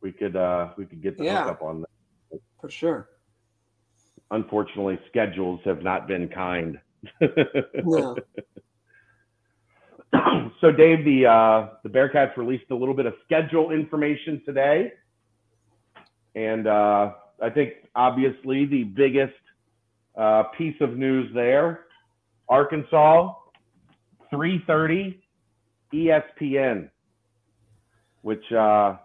we could uh we could get the yeah, hookup on that. For sure. Unfortunately, schedules have not been kind. yeah. so Dave, the uh, the Bearcats released a little bit of schedule information today, and uh, I think obviously the biggest uh, piece of news there, Arkansas, 3:30, ESPN, which uh,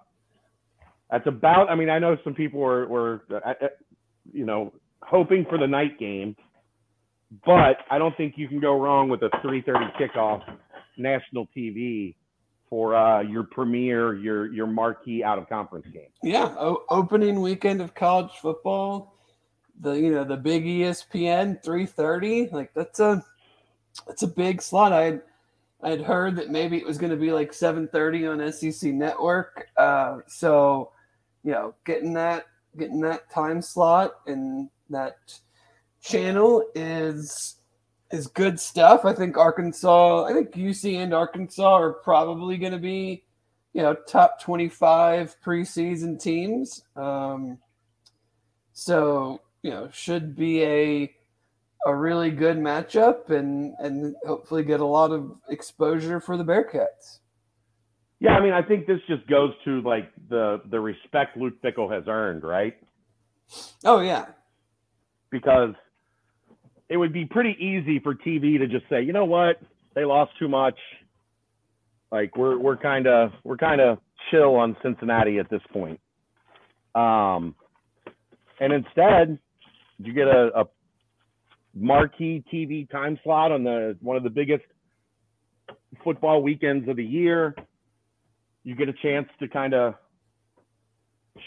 that's about. I mean, I know some people were were uh, uh, you know hoping for the night game, but I don't think you can go wrong with a 3:30 kickoff national TV for uh, your premier, your your marquee out of conference game. Yeah, o- opening weekend of college football. The you know the big ESPN 3:30 like that's a that's a big slot. I I had heard that maybe it was going to be like 7:30 on SEC Network. Uh, so you know, getting that getting that time slot and that channel is is good stuff. I think Arkansas, I think UC and Arkansas are probably going to be, you know, top 25 preseason teams. Um, so, you know, should be a a really good matchup and and hopefully get a lot of exposure for the Bearcats. Yeah, I mean, I think this just goes to like the the respect Luke Fickell has earned, right? Oh yeah. Because it would be pretty easy for TV to just say, you know what, they lost too much. Like we're we're kind of we're kind of chill on Cincinnati at this point. Um, and instead, you get a, a marquee TV time slot on the one of the biggest football weekends of the year. You get a chance to kind of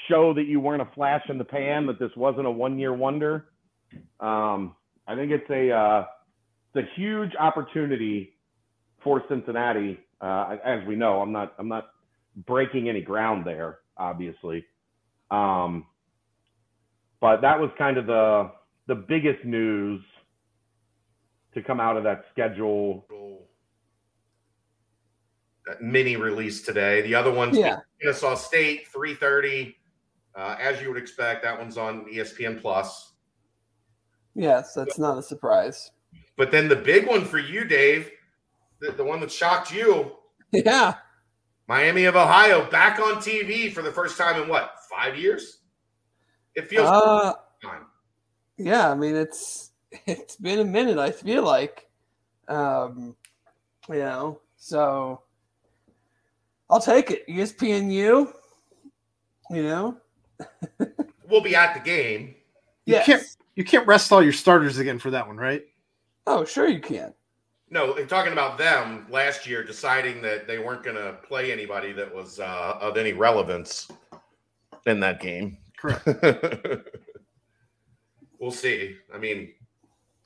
show that you weren't a flash in the pan, that this wasn't a one year wonder. Um, I think it's a uh, it's a huge opportunity for Cincinnati. Uh, as we know, I'm not I'm not breaking any ground there, obviously. Um, but that was kind of the the biggest news to come out of that schedule. That mini release today. The other one's Yeah. Kennesaw State, 3:30. Uh, as you would expect, that one's on ESPN Plus. Yes, that's not a surprise. But then the big one for you, Dave, the, the one that shocked you, Yeah. Miami of Ohio back on TV for the first time in what five years? It feels Uh, time. yeah, I mean it's it's been a minute, I feel like. Um you know, so I'll take it. ESPNU, you know. We'll be at the game. You Yes. can't you can't rest all your starters again for that one, right? Oh, sure you can. No, talking about them last year deciding that they weren't going to play anybody that was uh, of any relevance in that game. Correct. we'll see. I mean,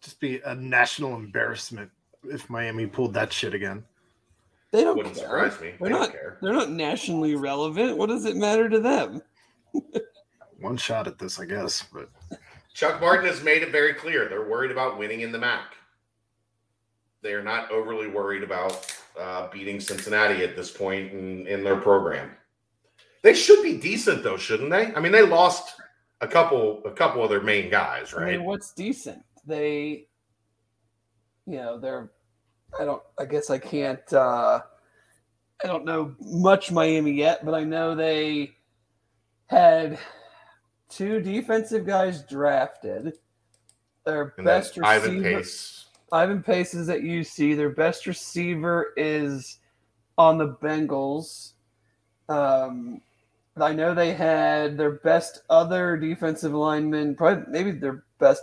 Just be a national embarrassment if Miami pulled that shit again. They don't wouldn't care. surprise me. They're They don't care. they're not nationally relevant. What does it matter to them? One shot at this, I guess. But Chuck Martin has made it very clear they're worried about winning in the MAC. They are not overly worried about uh, beating Cincinnati at this point in, in their program. They should be decent though, shouldn't they? I mean, they lost a couple a couple of their main guys, I right? mean, what's decent? They, you know, they're. I don't. I guess I can't. uh I don't know much Miami yet, but I know they had two defensive guys drafted. Their and best then Ivan receiver, Pace. Ivan Pace is at UC. Their best receiver is on the Bengals. Um, I know they had their best other defensive lineman, probably maybe their best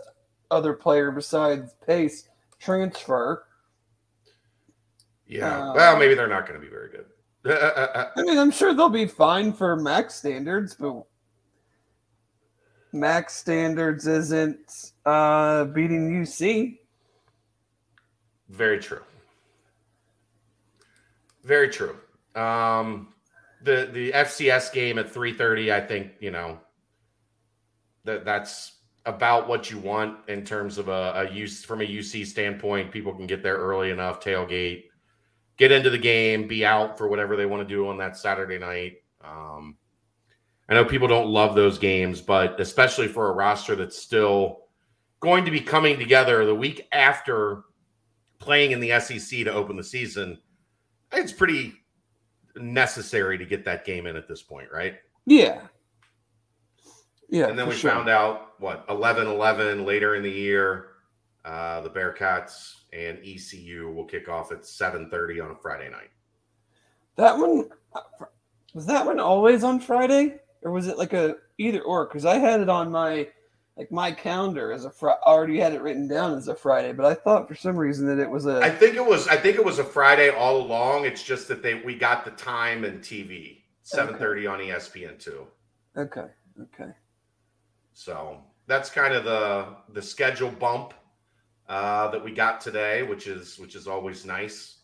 other player besides Pace transfer. Yeah. Um, well, maybe they're not going to be very good. I mean, I'm sure they'll be fine for MAC's standards, but MAC's standards isn't uh, beating UC. Very true. Very true. Um, the the FCS game at three thirty. I think you know that that's about what you want in terms of a, a use from a UC standpoint. People can get there early enough, tailgate, get into the game, be out for whatever they want to do on that Saturday night. Um, I know people don't love those games, but especially for a roster that's still going to be coming together the week after playing in the SEC to open the season, it's pretty necessary to get that game in at this point, right? Yeah. Yeah. and then we sure. found out what 11 11 later in the year. Uh, the Bearcats and ECU will kick off at 7:30 on a Friday night. That one was that one always on Friday, or was it like a either or? Because I had it on my like my calendar as a fr- already had it written down as a Friday, but I thought for some reason that it was a I think it was I think it was a Friday all along. It's just that they we got the time and TV 7:30 on E ESPN two. okay, okay. So that's kind of the the schedule bump uh, that we got today, which is which is always nice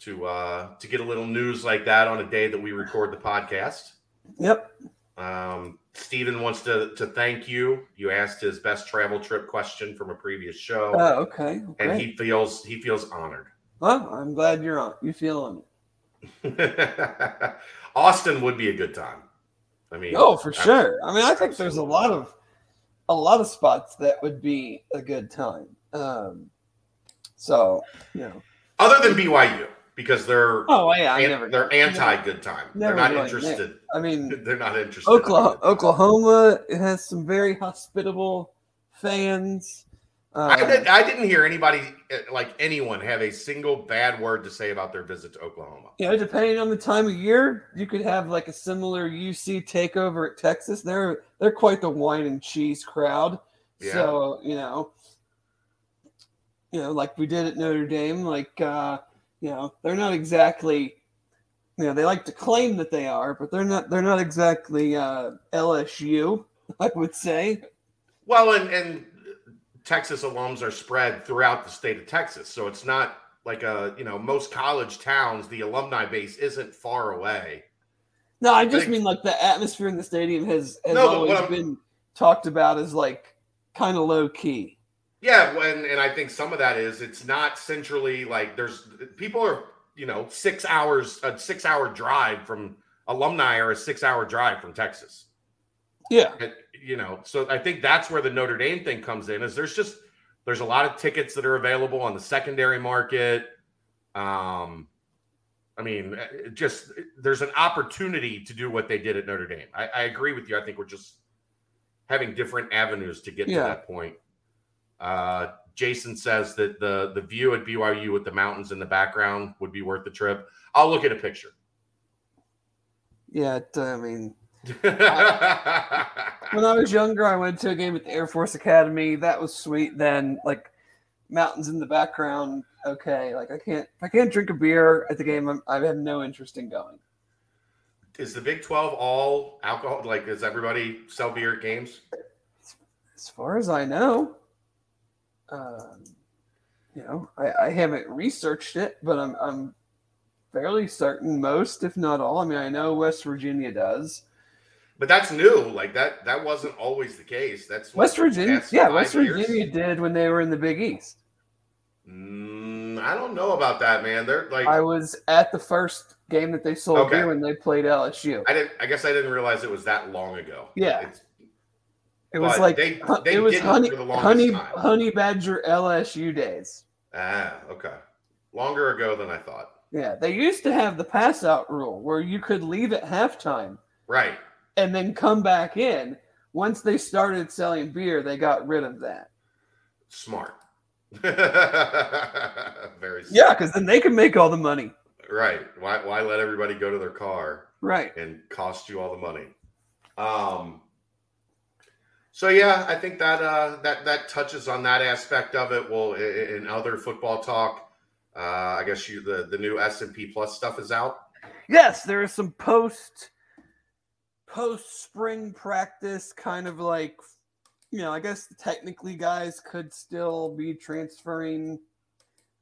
to uh, to get a little news like that on a day that we record the podcast. Yep. Um, Steven wants to to thank you. You asked his best travel trip question from a previous show, Oh, okay. Okay. and he feels he feels honored. well, I'm glad you're on. You feeling Austin would be a good time. I mean, Oh, for abs- sure. I mean, I think there's a lot of a lot of spots that would be a good time. Um, so you know. other than BYU because they're Oh yeah, I an- never. they're anti good time. they're not really interested. I mean, They're not interested. Oklahoma, Oklahoma has some very hospitable fans. I, Um, did, I didn't hear anybody uh, like anyone have a single bad word to say about their visit to Oklahoma. you know, depending on the time of year, you could have like a similar UC takeover at Texas. They're they're quite the wine and cheese crowd. Yeah. So you know, you know, like we did at Notre Dame. Like uh, you know, they're not exactly. You know, they like to claim that they are, but they're not. They're not exactly uh, LSU. I would say. Well, and and Texas alums are spread throughout the state of Texas, so it's not like a you know most college towns, the alumni base isn't far away. No, I just think- mean like the atmosphere in the stadium has, has No, always been talked about as like kind of low key. Yeah, when and I think some of that is it's not centrally like there's people are you know six hours a six hour drive from alumni or a six hour drive from Texas. Yeah. You know, so I think that's where the Notre Dame thing comes in. Is there's just there's a lot of tickets that are available on the secondary market. Um, I mean, just there's an opportunity to do what they did at Notre Dame. I, I agree with you. I think we're just having different avenues to get to that point. Uh, Jason says that the the view at BYU with the mountains in the background would be worth the trip. I'll look at a picture. Yeah. It, I mean, when I was younger, I went to a game at the Air Force Academy. That was sweet. Then, like, mountains in the background. Okay. Like, I can't, if I can't drink a beer at the game, I'm, I have no interest in going. Is the Big Twelve all alcohol? Like, does everybody sell beer at games? As far as I know, um, you know, I, I haven't researched it, but I'm, I'm fairly certain most, if not all. I mean, I know West Virginia does. But that's new. Like that that wasn't always the case. That's West Virginia, yeah, West years? Virginia did when they were in the Big East. Mm, I don't know about that, man. They're like I was at the first game that they sold Okay. beer when they played LSU. I didn't. I guess I didn't realize it was that long ago. Yeah. It's- It was like they- they it was honey honey time. honey badger LSU days. ah okay. Longer ago than I thought. Yeah, they used to have the pass out rule where you could leave at halftime Right. And then come back in. Once they started selling beer, they got rid of that. Smart. Very smart. Yeah, because then they can make all the money. Right. Why why let everybody go to their car? Right. and cost you all the money. Um, so yeah, I think that uh, that that touches on that aspect of it. Well, i- i- in other football talk, uh, I guess you the the new S and P Plus stuff is out. Yes, there is some post post spring practice kind of like you know, I guess technically guys could still be transferring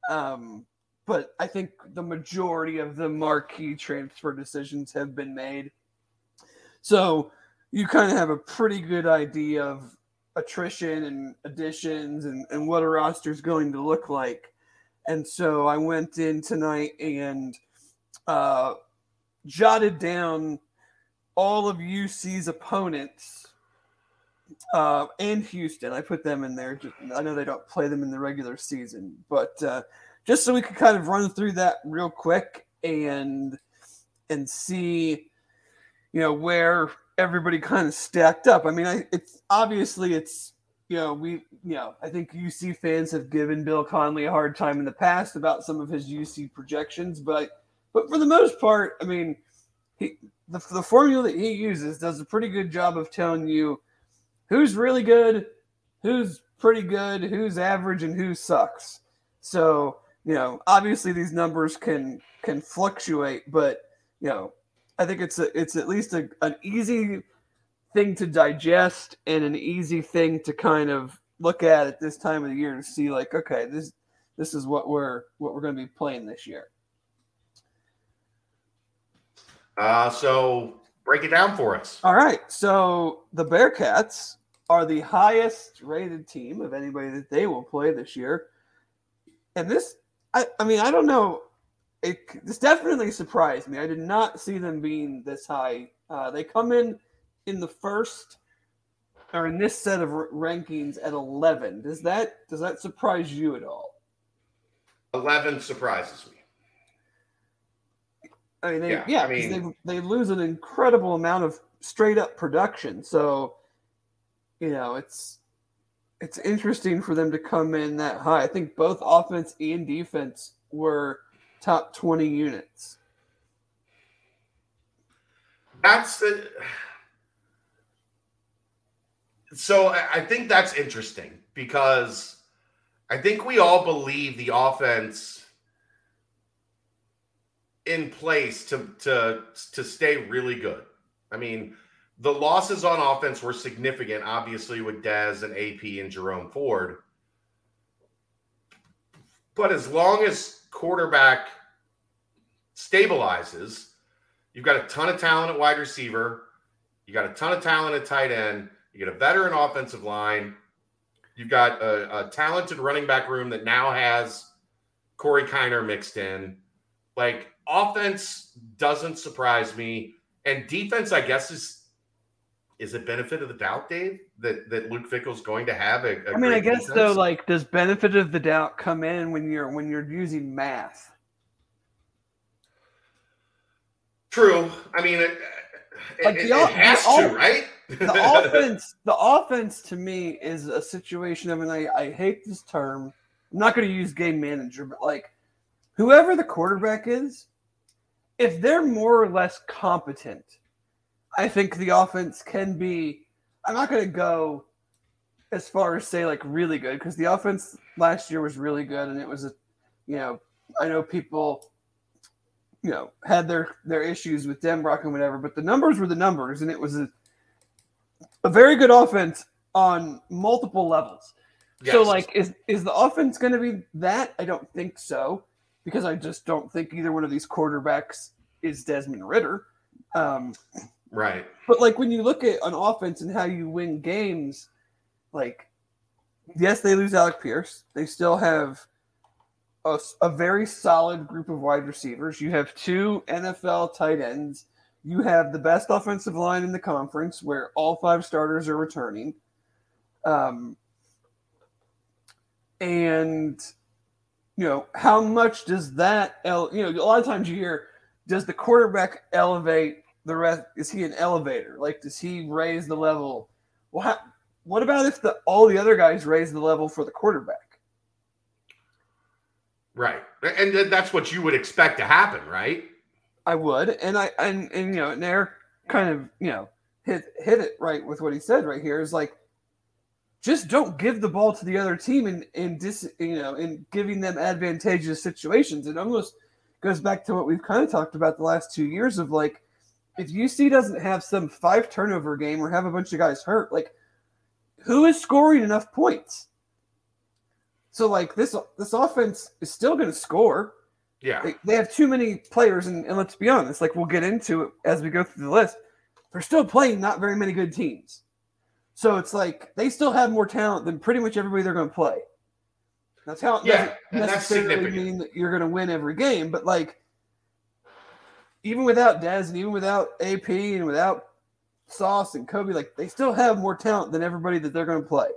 um but I think the majority of the marquee transfer decisions have been made. So you kind of have a pretty good idea of attrition and additions and, and what a roster is going to look like. And so I went in tonight and uh, jotted down all of UC's opponents uh, and Houston. I put them in there. Just, I know they don't play them in the regular season, but uh, just so we could kind of run through that real quick and and see, you know, where everybody kind of stacked up. I mean, I, it's obviously it's you know we you know I think UC fans have given Bill Connelly a hard time in the past about some of his UC projections, but but for the most part, I mean, he the, the formula that he uses does a pretty good job of telling you who's really good, who's pretty good, who's average, and who sucks. So you know, obviously these numbers can can fluctuate, but you know, I think it's a, it's at least a, an easy thing to digest and an easy thing to kind of look at at this time of the year and see like, okay, this this is what we're what we're going to be playing this year. Uh, so break it down for us. All right. So the Bearcats are the highest rated team of anybody that they will play this year. And this, I, I mean, I don't know. It this definitely surprised me. I did not see them being this high. Uh, they come in in the first or in this set of r- rankings at 11. Does that does that surprise you at all? Eleven surprises me. I mean, they, Yeah, yeah, I mean- they they lose an incredible amount of straight up production. So, you know, it's it's interesting for them to come in that high. I think both offense and defense were top twenty units. That's the. So I think that's interesting because I think we all believe the offense in place to to to stay really good. I mean, the losses on offense were significant, obviously with Dez and AP and Jerome Ford. But as long as quarterback stabilizes, you've got a ton of talent at wide receiver, you got a ton of talent at tight end, you got a veteran offensive line, you've got a, a talented running back room that now has Corey Kiner mixed in. Like offense doesn't surprise me, and defense, I guess, is is it benefit of the doubt, Dave, that that Luke Fickell's going to have a, a I mean, I guess defense? though, like, does benefit of the doubt come in when you're when you're using math? True. I mean, it, Like it, the it has the to, right? The offense, the offense to me is a situation of, and I, I hate this term. I'm not going to use game manager, but like whoever the quarterback is, if they're more or less competent, I think the offense can be. I'm not going to go as far as say like really good because the offense last year was really good and it was a, you know, I know people, you know, had their their issues with Denbrock and whatever, but the numbers were the numbers and it was a, a very good offense on multiple levels. So like is is the offense going to be that? I don't think so because I just don't think either one of these quarterbacks is Desmond Ridder. Um, right. but like when you look at an offense and how you win games, like yes, they lose Alec Pierce. They still have a very solid group of wide receivers. You have two NFL tight ends. You have the best offensive line in the conference, where all five starters are returning. Um, and you know how much does that? You know, a lot of times you hear, does the quarterback elevate the rest? Is he an elevator? Like, does he raise the level? Well, how, what about if the all the other guys raise the level for the quarterback? Right. And that's what you would expect to happen, right? I would, and I and and you know, and Eric kind of you know hit hit it right with what he said right here is like, just don't give the ball to the other team and and dis you know in giving them advantageous situations. It almost goes back to what we've kind of talked about the last two years of like, if UC doesn't have some five turnover game or have a bunch of guys hurt, like, who is scoring enough points? So like this this offense is still going to score Yeah. they, they have too many players, and, and let's be honest, like we'll get into it as we go through the list. They're still playing not very many good teams, so it's like they still have more talent than pretty much everybody they're going to play. Now, talent Yeah, doesn't necessarily mean that you're going to win every game, but like even without Dez and even without AP and without Sauce and Kobe, like they still have more talent than everybody that they're going to play.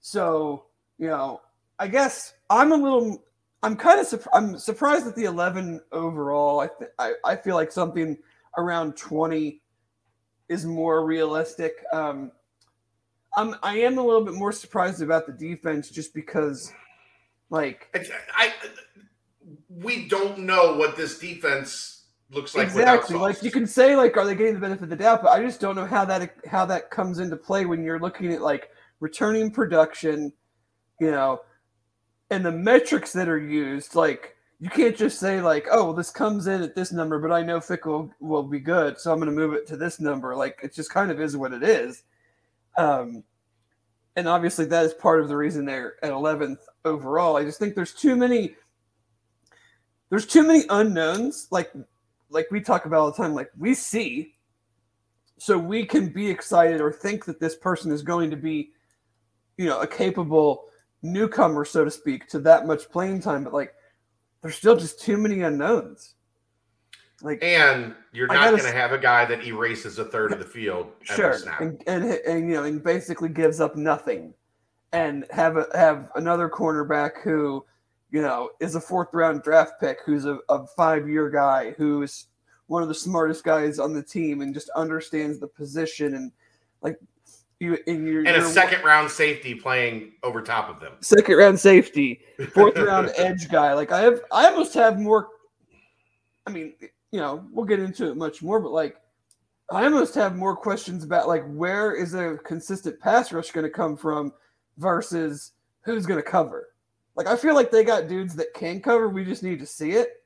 So you know, I guess I'm a little I'm kind of surp- I'm surprised at the 11 overall. I, th- I I feel like something around 20 is more realistic. Um, I'm I am a little bit more surprised about the defense just because, like It's- I, we don't know what this defense looks like exactly like you can say like are they getting the benefit of the doubt, but I just don't know how that how that comes into play when you're looking at like returning production, you know, and the metrics that are used like. You can't just say like, "Oh, well, this comes in at this number," but I know Fickell will be good, so I'm going to move it to this number. Like, it just kind of is what it is. Um, and obviously, that is part of the reason they're at 11th overall. I just think there's too many. There's too many unknowns. Like, like we talk about all the time. Like we see, so we can be excited or think that this person is going to be, you know, a capable newcomer, so to speak, to that much playing time. But like, there's still just too many unknowns. Like, and you're not going to have a guy that erases a third of the field sure, and, and and you know, and basically gives up nothing, and have a, have another cornerback who, you know, is a fourth round draft pick, who's a, a five year guy, who's one of the smartest guys on the team, and just understands the position, and like you and you're and a you're- second round safety playing over top of them. second round safety, fourth round edge guy. Like I have, I almost have more. I mean, you know, we'll get into it much more, but like, I almost have more questions about like where is a consistent pass rush going to come from versus who's going to cover. Like, I feel like they got dudes that can cover. We just need to see it.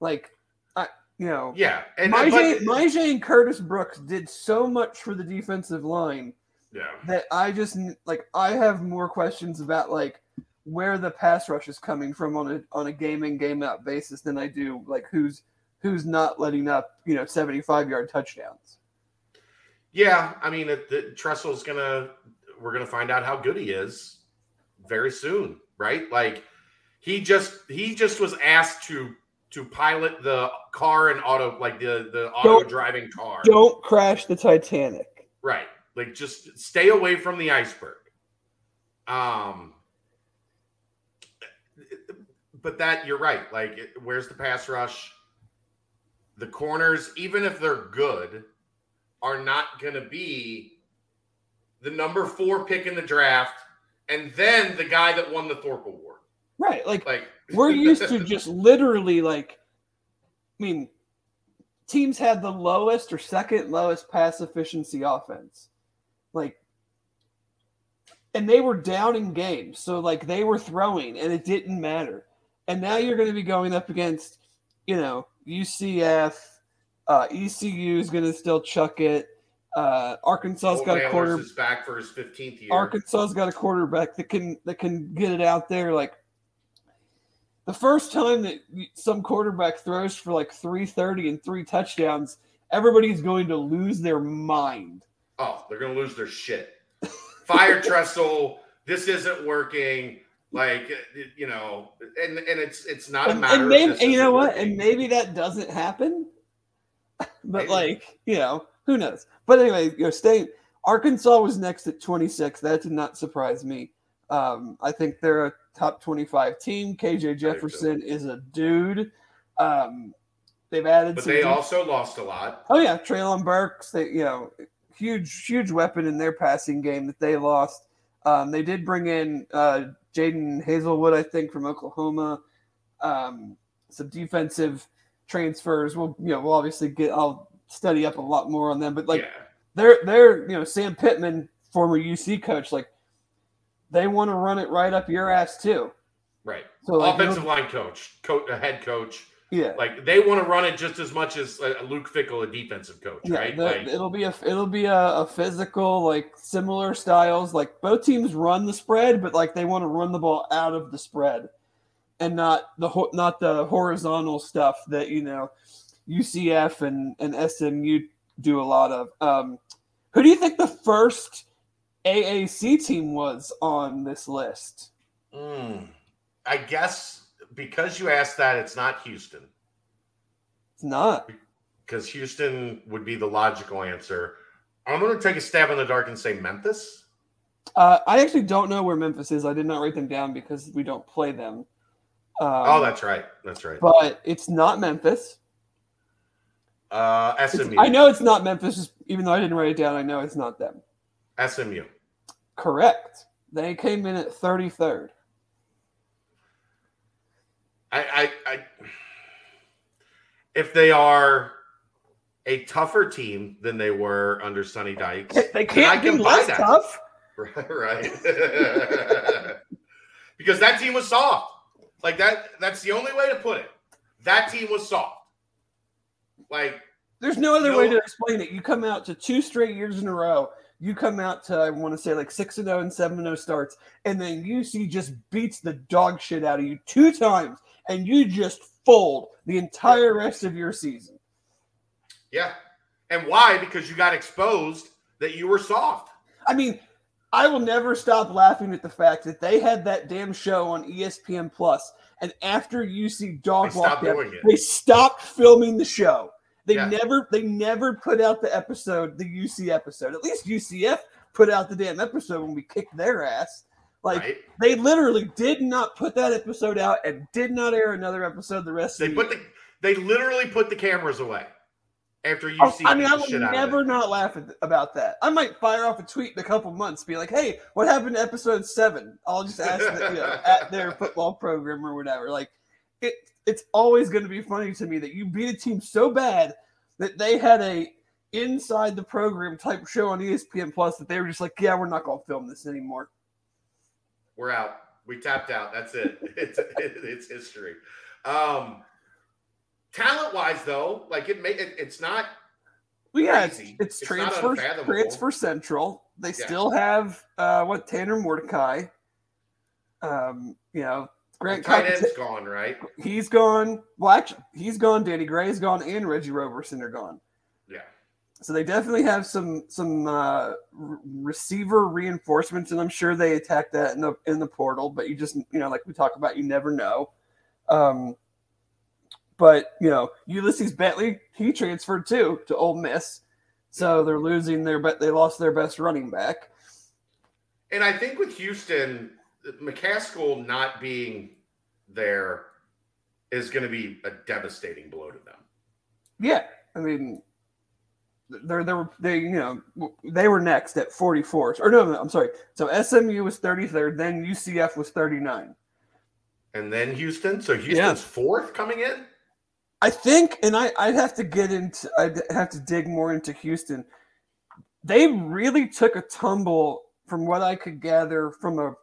Like, I, you know, Yeah, and Myjai, but- Myjai and Curtis Brooks did so much for the defensive line yeah, that I just like I have more questions about like where the pass rush is coming from on a on a game in game out basis than I do like who's who's not letting up you know seventy five yard touchdowns. Yeah, I mean, it, the, Tressel's gonna. We're gonna find out how good he is very soon, right? Like he just he just was asked to to pilot the car and auto like the the auto Don't- driving car, Don't crash the Titanic. right? Like just stay away from the iceberg. Um, but that you're right. Like, where's the pass rush? The corners, even if they're good, are not going to be the number four pick in the draft, and then the guy that won the Thorpe Award. Right, like Like we're used to just literally like I mean teams had the lowest or second lowest pass efficiency offense. Like and they were down in games. So like they were throwing and it didn't matter. And now you're going to be going up against, you know, UCF, uh, ECU is going to still chuck it. Uh, Arkansas's got a quarter. Back for his 15th year. Arkansas's got a quarterback that can that can get it out there. Like the first time that some quarterback throws for like three thirty and three touchdowns, everybody's going to lose their mind. Oh, they're gonna lose their shit. Fire Tressel. This isn't working. Like you know, and and it's it's not a matter. and of maybe and you know what? working. And maybe that doesn't happen. But Maybe. like you know, who knows? But anyway, you know, stay. Arkansas was next at twenty six. That did not surprise me. Um, I think they're a top 25 team. KJ Jefferson is a dude. Um, they've added But they also lost a lot. Oh yeah, Treylon Burks. They you know huge huge weapon in their passing game that they lost. Um, they did bring in uh, Jadon Haselwood, I think, from Oklahoma. Um, some defensive transfers. We'll you know we'll obviously get. I'll study up a lot more on them, but like yeah, they're they're you know Sam Pittman, former UC coach, like they want to run it right up your ass too. right. So like, Offensive line coach, coach, head coach. Yeah. Like they want to run it just as much as uh, Luke Fickell, a defensive coach, Yeah, right? the- like, it'll be a it'll be a, a physical like similar styles. Like both teams run the spread, but like they want to run the ball out of the spread, and not the ho- not the horizontal stuff that you know UCF and and SMU do a lot of. Um, who do you think the first AAC team was on this list? mm, I guess because you asked that, it's not Houston. It's not. because Houston would be the logical answer. I'm going to take a stab in the dark and say Memphis. Uh, I actually don't know where Memphis is. I did not write them down because we don't play them. Um, oh, that's right. That's right. but it's not Memphis. Uh, It's- SMU. I know it's not Memphis, even though I didn't write it down. I know it's not them. SMU. Correct. They came in at 33rd. I, I, I, if they are a tougher team than they were under Sonny Dykes, They I can't be can buy less that. tough. right? because that team was soft. Like that. That's the only way to put it. That team was soft. Like There's no other way to explain it. You come out to two straight years in a row. You come out to I want to say like six and zero and seven and zero starts, and then UC just beats the dog shit out of you two times, and you just fold the entire rest of your season. Yeah. And why? Because you got exposed that you were soft. I mean, I will never stop laughing at the fact that they had that damn show on ESPN Plus, and after UC dog They walked out, they stopped filming the show. They Yeah. never, they never put out the episode, the UC episode. At least UCF put out the damn episode when we kicked their ass. Like right? they literally did not put that episode out and did not air another episode the rest They of the put year. the they literally put the cameras away after you Oh, see I mean, I will never not laugh at, about that. I might fire off a tweet in a couple months, be like, "Hey, what happened to episode seven? I'll just ask you know, at their football program or whatever. Like, it it's always going to be funny to me that you beat a team so bad that they had a inside the program type show on ESPN Plus that they were just like, "Yeah, we're not going to film this anymore." We're out. We tapped out. That's it. It's it's history. Um, talent wise, though, like it, may, it it's not. Well, yeah, it's, Crazy. it's, It's not transfer transfer central. They Yeah. still have uh, what Tanner Mordecai. Um, you know, Grant Tight Cox- end's gone, right? he's gone. Well, actually, he's gone. Danny Gray's gone, and Reggie Roberson are gone. So they definitely have some some uh, receiver reinforcements, and I'm sure they attack that in the in the portal. But you just you know, like we talk about, you never know. Um, but you know, Ulysses Bentley, he transferred too to Ole Miss, so they're losing their but they lost their best running back. And I think with Houston, McCaskill not being there is going to be a devastating blow to them. Yeah, I mean, they're they were they you know they were next at 44 or no, no I'm sorry. So SMU was 33rd, then UCF was 39. And then Houston. So Houston's Yeah. fourth coming in? I think, and I I'd have to get into I'd have to dig more into Houston. They really took a tumble from what I could gather from a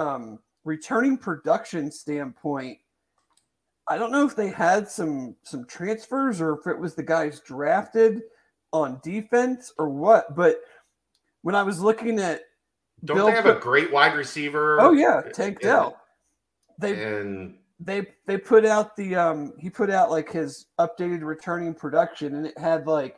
um, returning production standpoint. I don't know if they had some some transfers or if it was the guys drafted on defense or what, but when I was looking at Don't Bill they have put- a great wide receiver? oh yeah, Tank. Dell, they And they they put out the um he put out like his updated returning production and it had like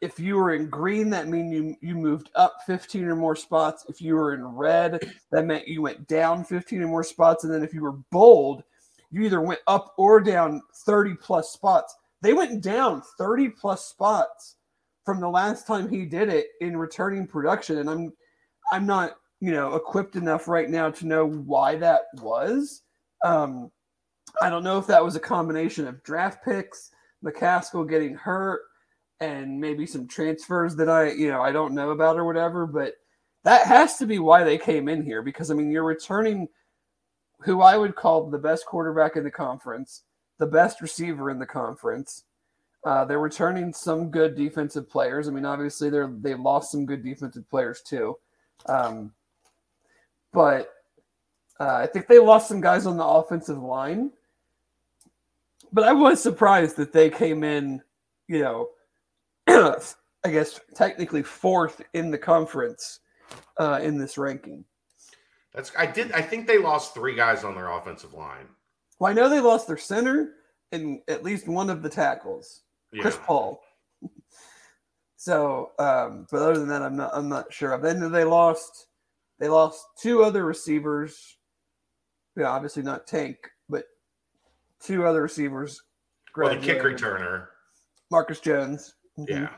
if you were in green that mean you you moved up 15 or more spots if you were in red that meant you went down 15 or more spots and then if you were bold you either went up or down 30 plus spots they went down 30 plus spots from the last time he did it in returning production and i'm i'm not you know equipped enough right now to know why that was um, I don't know if that was a combination of draft picks, McCaskill getting hurt, and maybe some transfers that I, you know, I don't know about or whatever. But that has to be why they came in here because I mean, you're returning who I would call the best quarterback in the conference, the best receiver in the conference. Uh, they're returning some good defensive players. I mean, obviously they're they've lost some good defensive players too, um, but uh, I think they lost some guys on the offensive line, but I was surprised that they came in, you know, I guess technically fourth in the conference uh, in this ranking. that's I did I think they lost three guys on their offensive line. Well, I know they lost their center and at least one of the tackles, Yeah. Chris Paul. So, um, but other than that, I'm not. I'm not sure. Then they lost. They lost two other receivers. Yeah, obviously not Tank, but two other receivers. Well, the kick returner. Marcus Jones. Mhm. Yeah.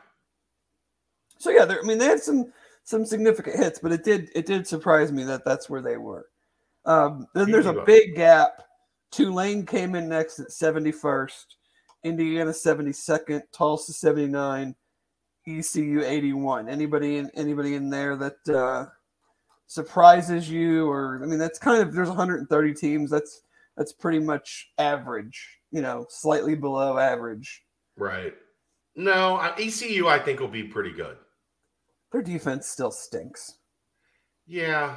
So yeah, I mean they had some some significant hits, but it did it did surprise me that that's where they were. Um, then there's a big gap. Tulane came in next at 71st, Indiana 72nd, Tulsa 79, ECU 81. Anybody in anybody in there that uh, surprises you, or I mean that's kind of there's 130 teams. That's that's pretty much average. You know, slightly below average. Right. No, ECU I think will be pretty good. Their defense still stinks. Yeah.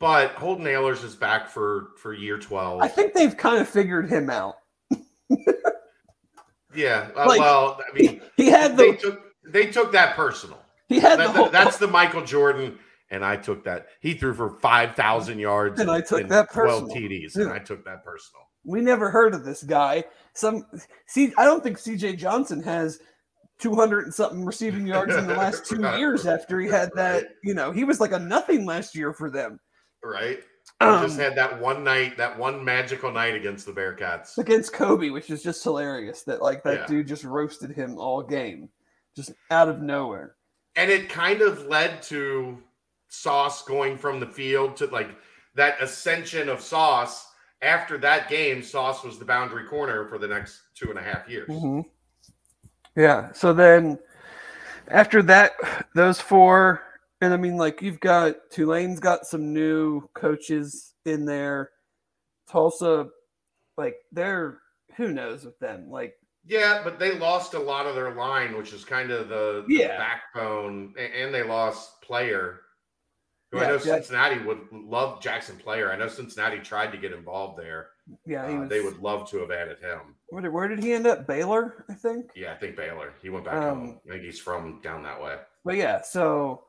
But Holden Ahlers is back for for year 12. I think they've kind of figured him out. yeah. uh, like- well, I mean, He had they took they took that personal. he had the whole, that's the Michael Jordan and I took that. He threw for 5,000 yards And I took and that 12 personal. TDs and I took that personal. we never heard of this guy. Some see, I don't think CJ Johnson has 200 and something receiving yards in the last two years after he had that. You know, he was like a nothing last year for them. Right? Um, just had that one night, that one magical night against the Bearcats. against Coby, which is just hilarious that like that Yeah. dude just roasted him all game, just out of nowhere. And it kind of led to Sauce going from the field to like that ascension of Sauce. After that game, Sauce was the boundary corner for the next two and a half years. Mhm. Yeah. So then after that, those four, and I mean, like you've got Tulane's got some new coaches in there. Tulsa, like they're who knows with them. Like Yeah, but they lost a lot of their line, which is kind of the, the Yeah. backbone, and they lost player. Who I know Jack- Cincinnati would love Jackson Player. I know Cincinnati tried to get involved there. yeah, Uh, was, they would love to have added him. Where did, where did he end up? Baylor, I think. Yeah, I think Baylor. He went back Um, home. I think he's from down that way. But yeah, so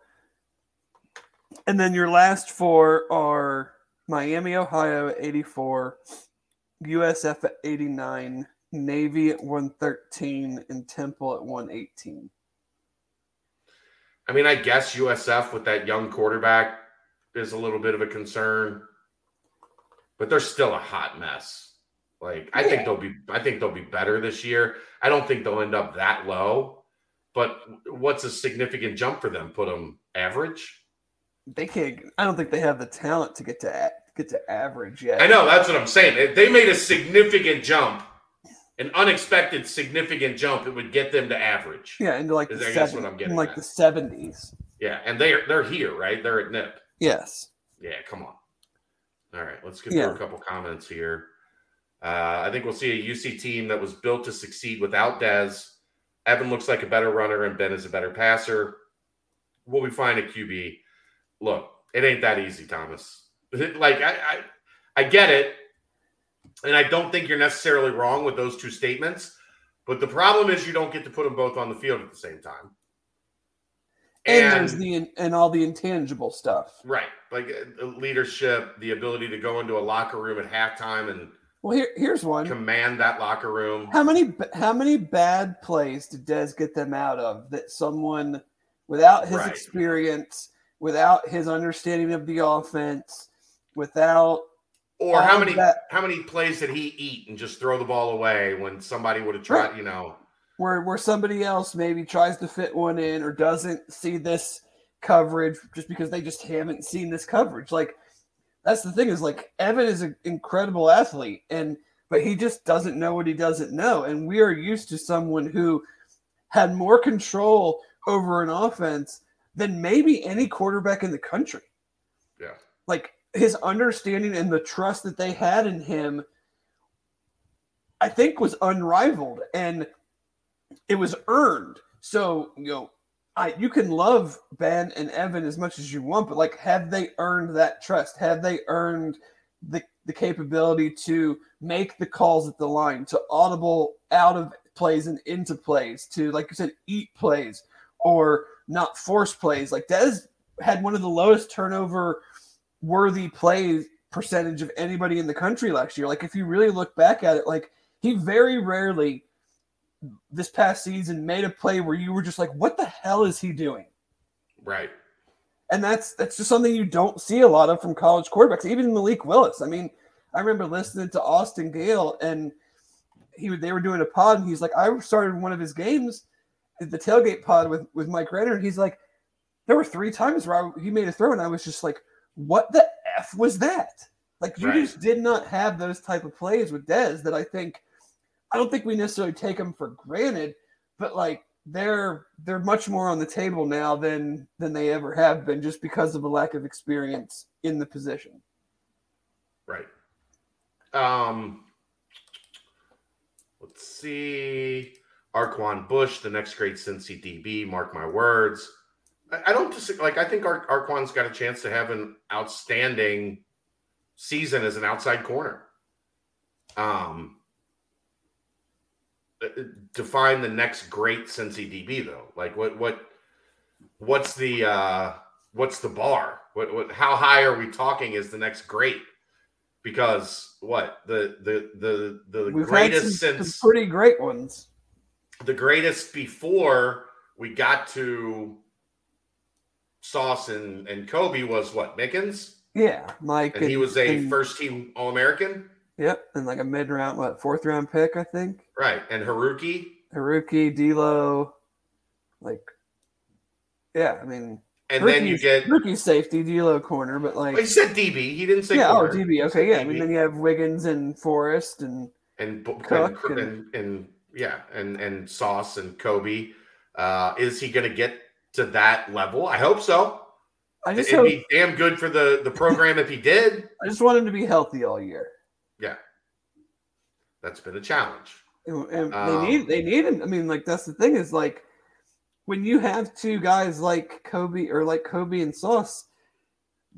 and then your last four are Miami, Ohio 84, USF at 89, Navy at 113, and Temple at 118. I mean, I guess USF with that young quarterback is a little bit of a concern, but they're still a hot mess. Like I think they'll be I think they'll be better this year. I don't think they'll end up that low, but what's a significant jump for them? Put them average? They can't I don't think they have the talent to get to get to average yet. I know, that's what I'm saying. If they made a significant jump, an unexpected significant jump, it would get them to average. Yeah, into like the I 70s, what I'm getting like at. the 70s. Yeah, and they're they're here, right? They're at NIP. Yes. Yeah, come on. All right, let's get Yeah. through a couple comments here. Uh, I think we'll see a UC team that was built to succeed without Dez. Evan looks like a better runner, and Ben is a better passer. Will we find a QB? Look, it ain't that easy, Thomas. like I, I, I get it, and I don't think you're necessarily wrong with those two statements. But the problem is you don't get to put them both on the field at the same time. And, there's the and all the intangible stuff. Right. Like uh, leadership, the ability to go into a locker room at halftime and Well, here here's one. command that locker room. How many how many bad plays did Dez get them out of that someone without his Right. experience, without his understanding of the offense, without Or how many that- how many plays did he eat and just throw the ball away when somebody would have tried, Right. you know? where where somebody else maybe tries to fit one in or doesn't see this coverage just because they just haven't seen this coverage. Like that's the thing is like Evan is an incredible athlete and but he just doesn't know what he doesn't know. And we are used to someone who had more control over an offense than maybe any quarterback in the country. Yeah. Like his understanding and the trust that they had in him, I think was unrivaled and it was earned. So, you know, I you can love Ben and Evan as much as you want, but like have they earned that trust? Have they earned the the capability to make the calls at the line, to audible out of plays and into plays, to like you said, eat plays or not force plays? Like Dez had one of the lowest turnover worthy plays percentage of anybody in the country last year. Like if you really look back at it, like he very rarely this past season made a play where you were just like, what the hell is he doing? Right. And that's that's just something you don't see a lot of from college quarterbacks. Even Malik Willis. I mean, I remember listening to Austin Gayle and he they were doing a pod and he's like, I started one of his games, the tailgate pod with with Mike Renner, and he's like, there were three times where I, he made a throw and I was just like, what the f was that? Like you Right. just did not have those type of plays with Dez that I think I don't think we necessarily take them for granted, but like they're they're much more on the table now than than they ever have been just because of a lack of experience in the position. Right. Um let's see. Arquan Bush, the next great Cincy DB, mark my words. I, I don't like I think Ar- Arquan's got a chance to have an outstanding season as an outside corner. Um uh, define the next great Cincy DB though. Like what what what's the uh what's the bar? What what how high are we talking is the next great? Because what the the the the We've greatest since pretty great ones. The greatest before we got to Sauce and, and Coby was what Mickens, Yeah, Mike. and he was a and- first team All American, Yep, and like a mid round, what fourth round pick, I think. right? And Haruki, Haruki, D'Lo, like, yeah, I mean, and then you get. rookie safety, D'Lo corner, but like, oh, Well, he said DB. He didn't say yeah, oh corner. DB, okay, yeah. I mean, then you have Wiggins and Forrest, and and Cook and, and- and, and yeah, and and Sauce and Coby. Uh, is he going to get to that level? I hope so. I just It'd hope, be damn good for the the program if he did. I just want him to be healthy all year. Yeah, that's been a challenge. And, and Um, they need they need him. I mean, like that's the thing is like when you have two guys like Coby or like Coby and Sauce,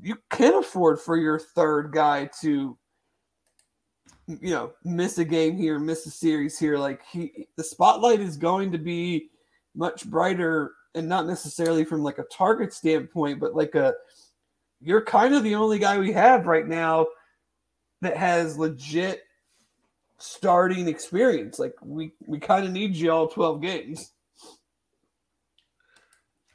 you can't afford for your third guy to you know miss a game here, miss a series here. Like he the spotlight is going to be much brighter and not necessarily from like a target standpoint, but like a you're kind of the only guy we have right now that has legit starting experience. Like we we kind of need you all 12 games.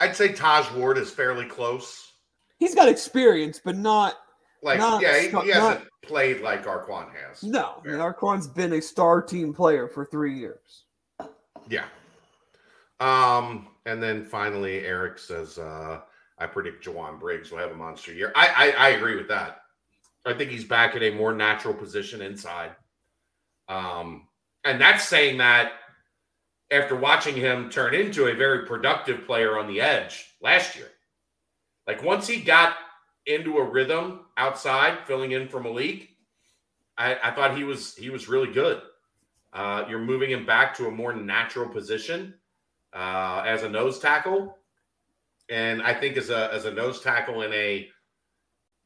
I'd say Taj Ward is fairly close. He's got experience, but not Like, Not yeah, he, he hasn't not- played like Arquan has. no. I mean, Arquan's been a star team player for three years. Yeah. Um, and then finally, Eric says, uh, I predict Jowon Briggs will have a monster year. I, I I agree with that. I think he's back in a more natural position inside. Um, and that's saying that after watching him turn into a very productive player on the edge last year. Like once he got into a rhythm outside, filling in for Malik, I, I thought he was he was really good. Uh, you're moving him back to a more natural position uh, as a nose tackle, and I think as a as a nose tackle in a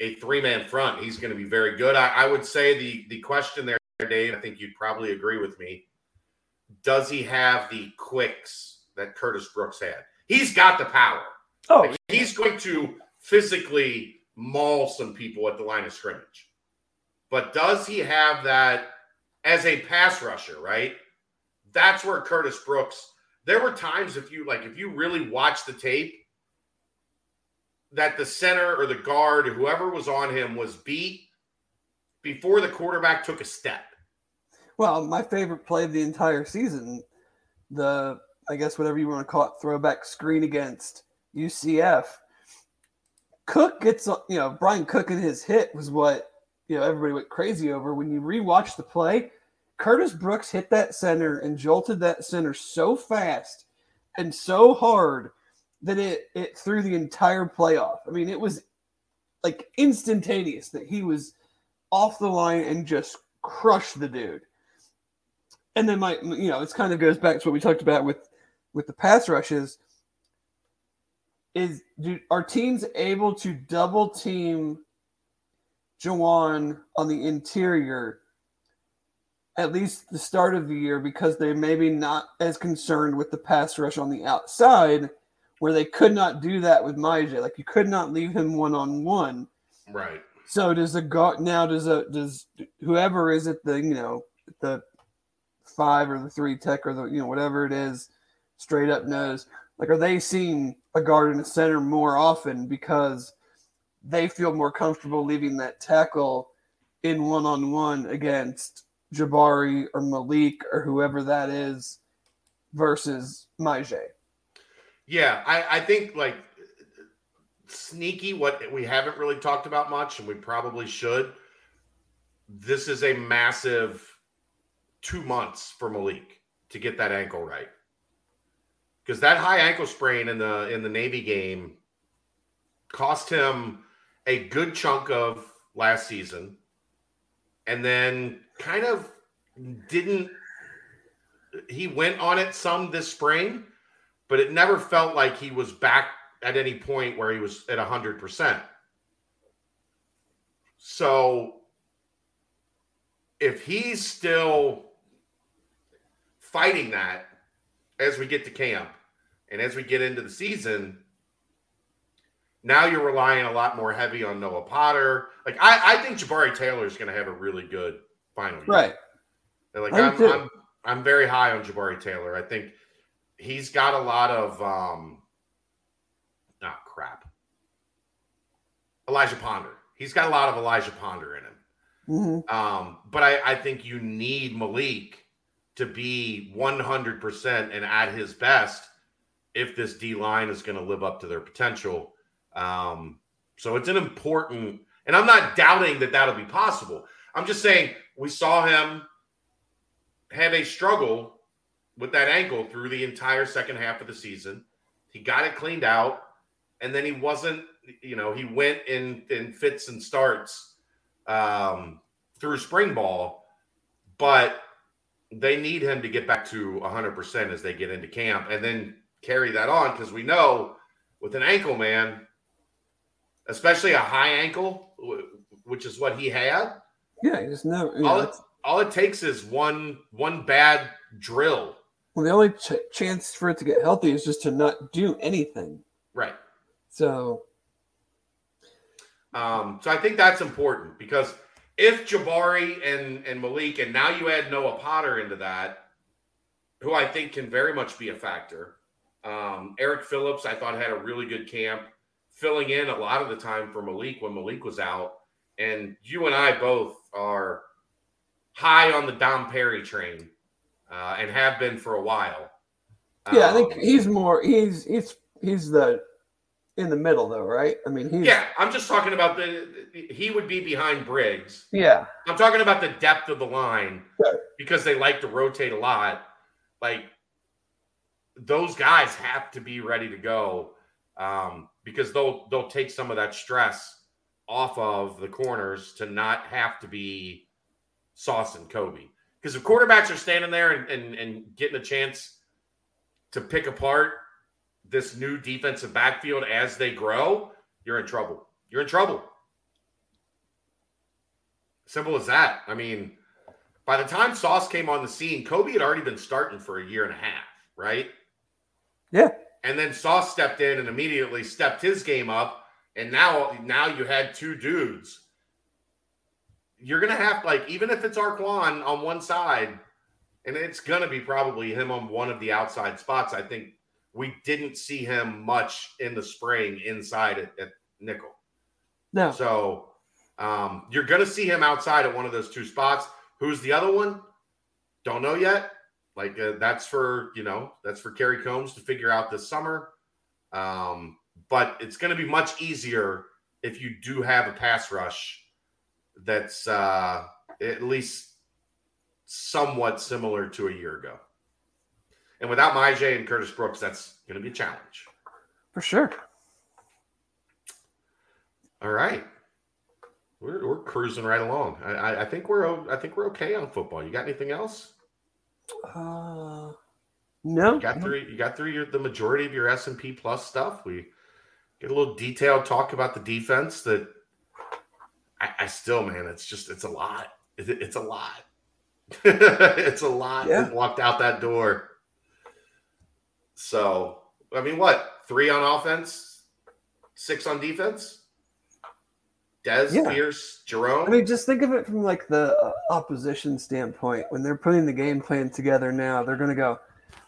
a three man front, he's going to be very good. I, I would say the the question there, Dave. I think you'd probably agree with me. Does he have the quicks that Curtis Brooks had? He's got the power. Oh, Like, he's going to physically maul some people at the line of scrimmage. But does he have that as a pass rusher, right? That's where Curtis Brooks, there were times if you like, if you really watch the tape, that the center or the guard, whoever was on him, was beat before the quarterback took a step. Well, my favorite play of the entire season, the I guess whatever you want to call it, throwback screen against UCF. Cook gets you know Brian Cook and his hit was what you know everybody went crazy over. When you rewatch the play, Curtis Brooks hit that center and jolted that center so fast and so hard that it it threw the entire playoff. I mean, it was like instantaneous that he was off the line and just crushed the dude. And then my you know, it kind of goes back to what we talked about with with the pass rushes. Is do, are teams able to double team Jowon on the interior at least the start of the year because they're maybe not as concerned with the pass rush on the outside, where they could not do that with Myjai. Like you could not leave him one on one. Right. So does the guard now? Does a does whoever is at the you know the five or the three tech or the you know whatever it is, straight up nose? Like are they seeing a guard and a center more often because they feel more comfortable leaving that tackle in one on one against Jabari or Malik or whoever that is versus Myjai? Yeah, I, I think like sneaky, what we haven't really talked about much, and we probably should. This is a massive two months for Malik to get that ankle right. Because that high ankle sprain in the in the Navy game cost him a good chunk of last season, and then kind of didn't. He went on it some this spring, but it never felt like he was back at any point where he was at 100%. So if he's still fighting that as we get to camp and as we get into the season, now you're relying a lot more heavy on Noah Potter. Like I, I think Jabari Taylor is going to have a really good final year. Right. And, Like I'm. I'm, I'm very high on Jabari Taylor. I think he's got a lot of um, oh crap. Elijah Ponder. He's got a lot of Elijah Ponder in him. Mhm. Um, but I, I think you need Malik to be 100% and at his best if this D line is going to live up to their potential. Um, so it's an important, and I'm not doubting that that'll be possible. I'm just saying we saw him have a struggle with that ankle through the entire second half of the season. He got it cleaned out, and then he wasn't, you know, he went in in fits and starts um, through spring ball, but they need him to get back to 100% as they get into camp and then carry that on because we know with an ankle man, especially a high ankle, which is what he had, Yeah, you just never. You all know, it, all it takes is one one bad drill. well, the only ch- chance for it to get healthy is just to not do anything. Right. So Um, so I think that's important because if Jabari and and Malik, and now you add Noah Potter into that, who I think can very much be a factor. Um, Eric Phillips, I thought had a really good camp, filling in a lot of the time for Malik when Malik was out. And you and I both are high on the Dom Perry train, uh, and have been for a while. Yeah, I think Um, he's more. He's he's he's the in the middle though, right? I mean, he's yeah. I'm just talking about the. He would be behind Briggs. yeah. I'm talking about the depth of the line Sure. because they like to rotate a lot. Like those guys have to be ready to go um, because they'll they'll take some of that stress off of the corners to not have to be Sauce and Coby. Because if quarterbacks are standing there and, and, and getting a chance to pick apart this new defensive backfield as they grow, you're in trouble. You're in trouble. Simple as that. I mean, by the time Sauce came on the scene, Coby had already been starting for a year and a half, right? Yeah. And then Sauce stepped in and immediately stepped his game up. And now, now you had two dudes. You're gonna have like, even if it's Arquan on one side, and it's gonna be probably him on one of the outside spots. I think we didn't see him much in the spring inside at, at nickel. No, So um, you're going to see him outside at one of those two spots. Who's the other one? Don't know yet. Like uh, that's for you know that's for Kerry Coombs to figure out this summer. Um, but it's going to be much easier if you do have a pass rush that's uh, at least somewhat similar to a year ago. And without Myjai and Curtis Brooks, that's going to be a challenge. for sure. All right. We're, we're cruising right along. I, I, I think we're I think we're okay on football. You got anything else? Uh, no, You got through you got your, the majority of your S and P plus stuff. We get a little detailed talk about the defense. That I, I still, man, it's just it's a lot. It, it's a lot. it's a lot. Yeah. Walked out that door. So I mean, what three on offense, six on defense? Des, Yeah. Pierce, Jerome. I mean, just think of it from like the uh, opposition standpoint. When they're putting the game plan together now, they're going to go,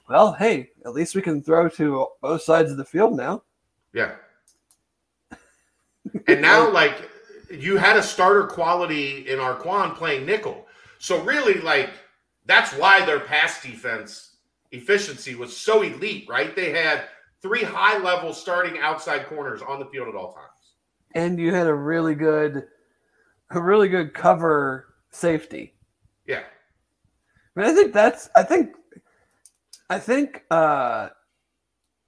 "Well, hey, at least we can throw to both sides of the field now." Yeah. And now, like, you had a starter quality in Arquan playing nickel. So, really, like, that's why their pass defense efficiency was so elite, right? They had three high level starting outside corners on the field at all times. And you had a really good, a really good cover safety. Yeah. I mean, I think that's. I think. I think. uh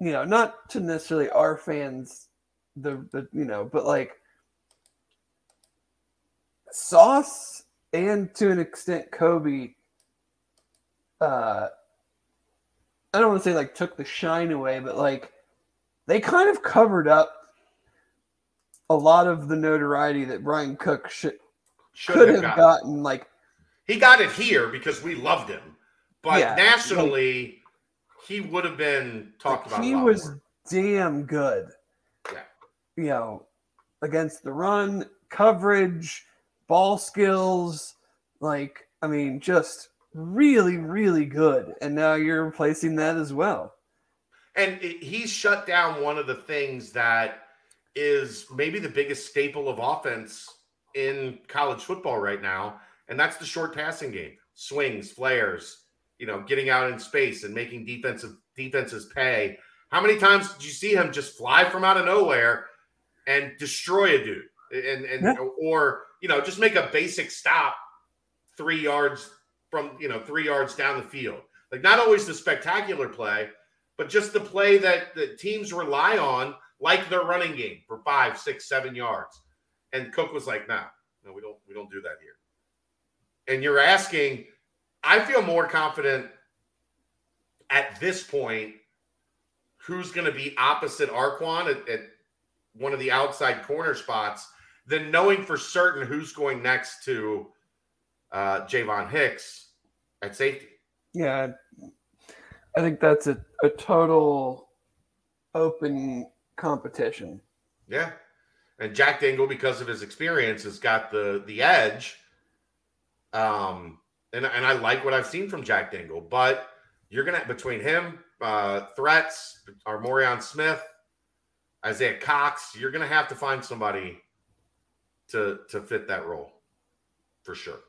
You know, not to necessarily our fans, the the you know, but like Sauce and to an extent Coby. Uh, I don't want to say like took the shine away, but like they kind of covered up a lot of the notoriety that Brian Cook should Should could have have gotten. gotten. Like He got it here because we loved him. But Yeah, nationally, he would have been talked about. a he lot was more. damn good. Yeah. You know, against the run, coverage, ball skills, like I mean, just really, really good. And now you're replacing that as well. And it- he's shut down one of the things that is maybe the biggest staple of offense in college football right now, and that's the short passing game. Swings, flares, you know, getting out in space and making defensive defenses pay. How many times did you see him just fly from out of nowhere and destroy a dude? And and Yeah. or you know, just make a basic stop three yards from you know, three yards down the field. Like not always the spectacular play, but just the play that the teams rely on, like their running game for five, six, seven yards. And Cook was like, "No, no, we don't, we don't do that here." And you're asking, I feel more confident at this point. Who's going to be opposite Arquan at, at one of the outside corner spots than knowing for certain who's going next to uh, Ja'von Hicks at safety? Yeah. I think that's a, a total open competition. Yeah. and Jack Dingle, because of his experience, has got the the edge. Um, and and I like what I've seen from Jack Dingle, but you're gonna between him, uh, threats, Armorion Smith, Isaiah Cox, you're gonna have to find somebody to to fit that role for sure.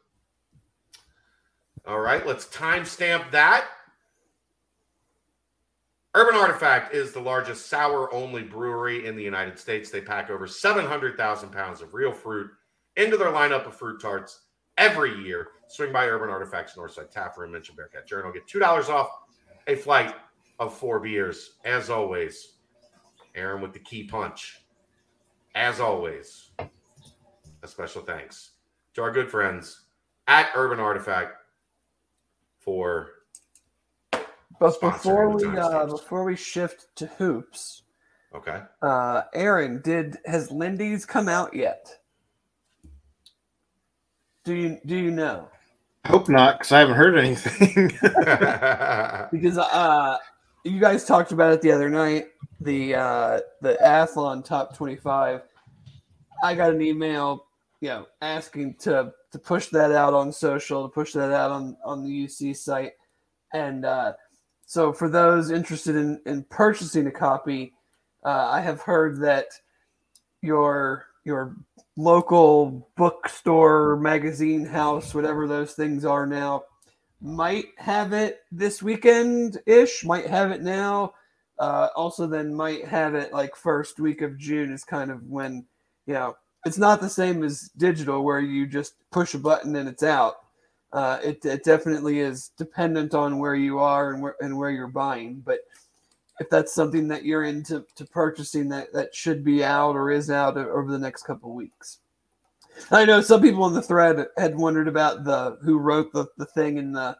All right, let's timestamp that. Urban Artifact is the largest sour only brewery in the United States. They pack over 700,000 pounds of real fruit into their lineup of fruit tarts every year. Swing by Urban Artifacts Northside Tap Room, mention Bearcat Journal. Get $2 off a flight of four beers. As always, Aaron with the key punch. As always, a special thanks to our good friends at Urban Artifact for But before we uh, before we shift to hoops, okay. uh, Aaron, did has Lindy's come out yet? Do you do you know? I hope not, because I haven't heard anything. Because uh, you guys talked about it the other night. The uh, the Athlon Top Twenty Five. I got an email, you know, asking to to push that out on social, to push that out on on the UC site, and uh, so for those interested in in purchasing a copy, uh, I have heard that your your local bookstore, magazine house, whatever those things are now, might have it this weekend ish, might have it now. Uh, also, then might have it like first week of June is kind of when, you know, it's not the same as digital where you just push a button and it's out. Uh, it, it definitely is dependent on where you are and where, and where you're buying. But if that's something that you're into to purchasing, that, that should be out or is out over the next couple of weeks. I know some people in the thread had wondered about the who wrote the, the thing in the